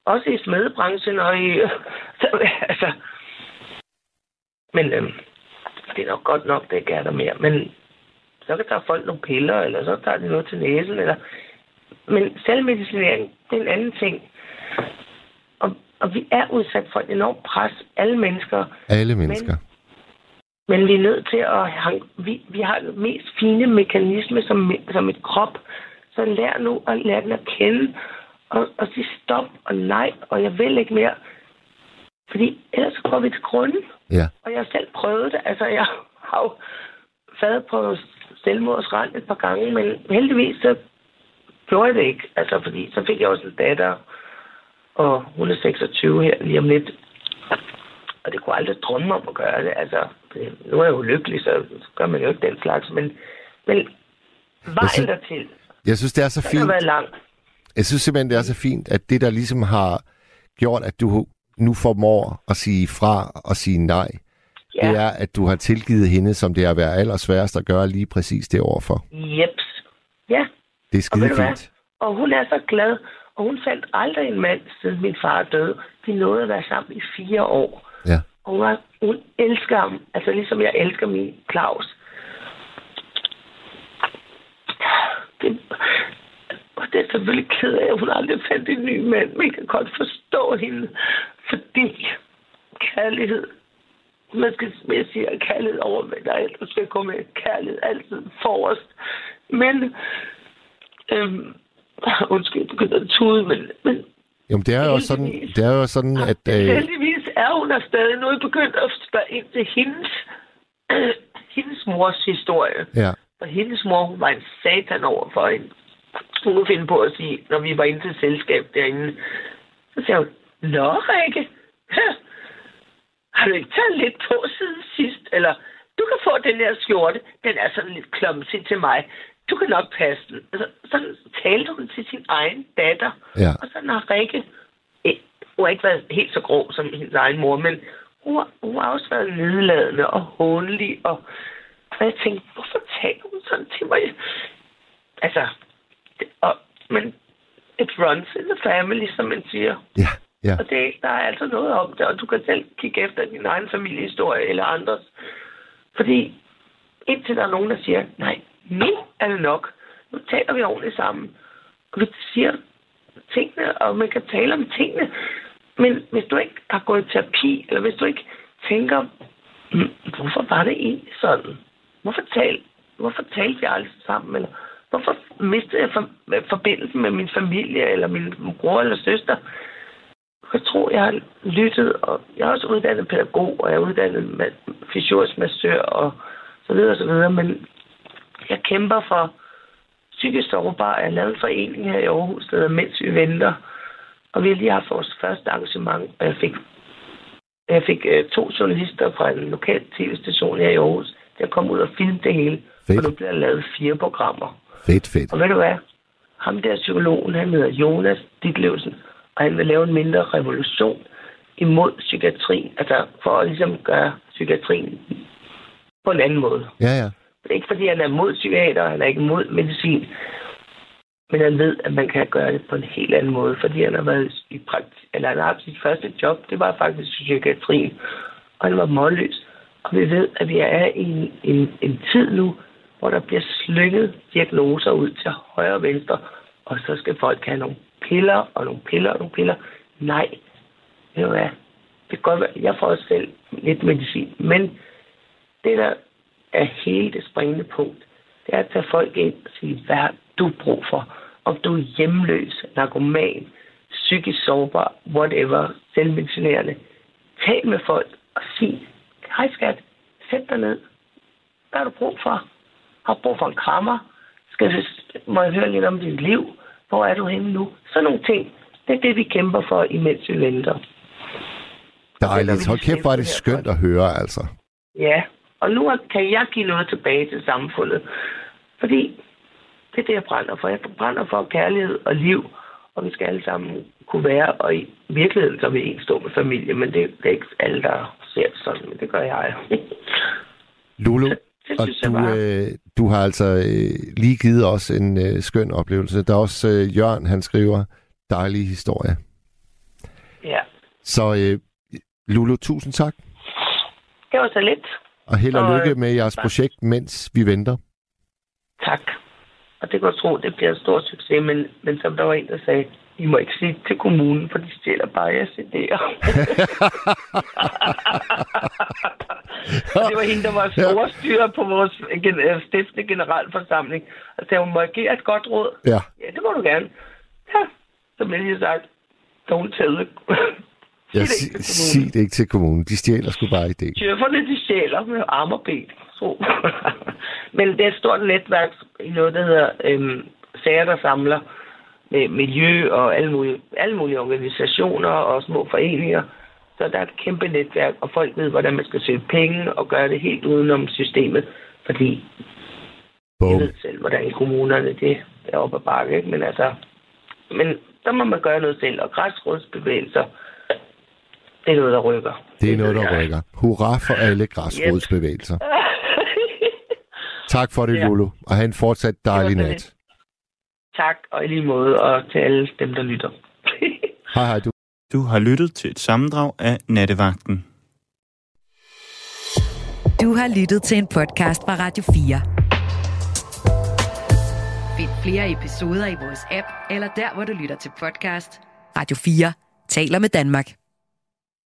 Også i smedebranchen og i... <laughs> Så, altså, men øhm, det er nok godt nok, det er der mere. Men så kan der folk nogle piller, eller så tager de noget til næsen. Eller... Men selvmedicinering, det er en anden ting. Og, og vi er udsat for et enormt pres, alle mennesker. Alle mennesker. Men vi er nødt til at... hang- Vi, vi har den mest fine mekanisme som, som et krop. Så lær nu at lære den at kende. Og, og sige stop og nej, og jeg vil ikke mere. Fordi ellers så går vi til grunden. Ja. Og jeg har selv prøvet det. Altså, jeg har jo været på selvmordsrand et par gange, men heldigvis så gjorde jeg det ikke. Altså, fordi så fik jeg også en datter, og hun er 26 her lige om lidt. Og det kunne jeg aldrig drømme om at gøre det. Altså, nu er jeg jo lykkelig, så gør man jo ikke den slags. Men, men vejen synes- dertil, Jeg synes, det er så den har fint. været lang. Jeg synes simpelthen, det er så fint, at det, der ligesom har gjort, at du nu formår at sige fra og sige nej, ja. det er, at du har tilgivet hende, som det er at være allersværest at gøre lige præcis det overfor. Jeps. Ja. Det er skide fint. Og hun er så glad, og hun fandt aldrig en mand, siden min far døde. De nåede at være sammen i fire år. Ja. Og hun, var, hun elsker ham, altså ligesom jeg elsker min Claus. Det, og det er selvfølgelig ked af, at hun aldrig fandt en ny mand, men jeg kan godt forstå hende, fordi kærlighed, man skal mere sige, at kærlighed overvinder alt, og skal komme med kærlighed altid forrest. Men, øhm, undskyld, jeg begynder at tude, men, men Jamen, det er jo sådan, det er jo sådan at... Øh... Heldigvis er hun der stadig. Nu er begyndt at spørge ind til hendes, øh, <clears throat> hendes mors historie. Ja. Og hendes mor, hun var en satan over for hende. Hun kunne finde på at sige, når vi var inde til selskab derinde, så sagde hun, Nå, Rikke, <laughs> har du ikke taget lidt på siden sidst? Eller, du kan få den der skjorte, den er sådan lidt klomsig til mig. Du kan nok passe den. Altså, sådan talte hun til sin egen datter. Ja. Og så når Rikke, eh, hun har ikke været helt så grov som hendes egen mor, men hun har, hun har også været nedladende og håndelig. Og, og jeg tænkte, hvorfor taler hun sådan til mig? Altså, det, og, men it runs in the family, som man siger. Ja, ja. Og det, der er altså noget om det, og du kan selv kigge efter din egen familiehistorie eller andres. Fordi indtil der er nogen, der siger, nej, nu er det nok. Nu taler vi ordentligt sammen. Og vi siger tingene, og man kan tale om tingene. Men hvis du ikke har gået i terapi, eller hvis du ikke tænker, "Mm, hvorfor var det egentlig sådan? Hvorfor, tal, hvorfor talte vi aldrig sammen? Eller hvorfor mistede jeg for, forbindelsen med min familie, eller min bror eller søster? Jeg tror, jeg har lyttet, og jeg er også uddannet pædagog, og jeg er uddannet fysiorisk massør, og så videre, og så videre. Men jeg kæmper for psykisk sårbar. Jeg har lavet en forening her i Aarhus, der hedder Mens vi venter. Og vi har lige haft vores første arrangement, og jeg fik, jeg fik øh, to journalister fra en lokal tv-station her i Aarhus, der kom ud og filmede det hele. Fedt. Og nu bliver der lavet fire programmer. Fedt, fedt. Og ved du hvad? Ham der psykologen, han hedder Jonas Ditlevsen, og han vil lave en mindre revolution imod psykiatrien, altså for at ligesom gøre psykiatrien på en anden måde. Ja, ja. Det er ikke fordi, han er mod psykiater, han er ikke mod medicin, men han ved, at man kan gøre det på en helt anden måde, fordi han har været i praktik, eller han har haft sit første job, det var faktisk psykiatrien, og han var målløs. Og vi ved, at vi er i en, en, en tid nu, hvor der bliver slynget diagnoser ud til højre og venstre, og så skal folk have nogle piller, og nogle piller, og nogle piller. Nej, ved du hvad? Det kan godt være, jeg får også selv lidt medicin, men det, der er hele det springende punkt, det er at tage folk ind og sige, hvad har du brug for? Om du er hjemløs, narkoman, psykisk sårbar, whatever, selvmedicinerende. Tal med folk og sig, hej skat, sæt dig ned. Hvad har du brug for? Har du brug for en krammer? Skal jeg, må jeg høre lidt om dit liv? Hvor er du henne nu? Sådan nogle ting. Det er det, vi kæmper for, imens vi venter. Dejligt. Hold kæft, er det skønt at høre, altså. Ja, og nu kan jeg give noget tilbage til samfundet. Fordi det er det, jeg brænder for. Jeg brænder for kærlighed og liv, og vi skal alle sammen kunne være, og i virkeligheden så vil en stå med familie, men det, det er ikke alle, der ser det sådan, men det gør jeg. <laughs> Lulu, og du, øh, du har altså øh, lige givet os en øh, skøn oplevelse. Der er også øh, Jørgen, han skriver, dejlig historie. Ja, Så øh, Lulu, tusind tak, det var så lidt. og held og Og, lykke øh, med jeres tak. projekt, mens vi venter. Tak. Og det kan jeg tro, det bliver en stor succes, men, men som der var en, der sagde, I må ikke sige til kommunen, for de stjæler bare jeres idéer. <laughs> det var hende, der var storstyrer på vores gen- øh, stiftende generalforsamling. Og sagde, hun må give et godt råd. Ja, Ja, det må du gerne. Ja, så blev jeg sagt, don't tell it. Jeg Sig det ikke til sig, kommunen. sig det ikke til kommunen. De stjæler sgu bare idé. Tjøfferne, de stjæler med arme og ben. Så. <laughs> Men det er et stort netværk i noget, der hedder øhm, sager, der samler med miljø og alle mulige, alle mulige organisationer og små foreninger. Så der er et kæmpe netværk, og folk ved, hvordan man skal søge penge og gøre det helt udenom systemet. Fordi jeg Bum. ved selv, hvordan kommunerne det er oppe ad bakke. Ikke? Men altså, men der må man gøre noget selv. Og græsrådsbevægelser, det er noget, der rykker. Det er noget, der jeg. rykker. Hurra for alle græsrodsbevægelser. <laughs> Tak for det, Ja. Lulu. Og have en fortsat dejlig Det nat. tak, og i lige måde, og til alle dem, der lytter. <laughs> Hej hej, du. Du har lyttet til et sammendrag af Nattevagten. Du har lyttet til en podcast fra Radio 4. Find flere episoder i vores app, eller der, hvor du lytter til podcast. Radio 4 taler med Danmark.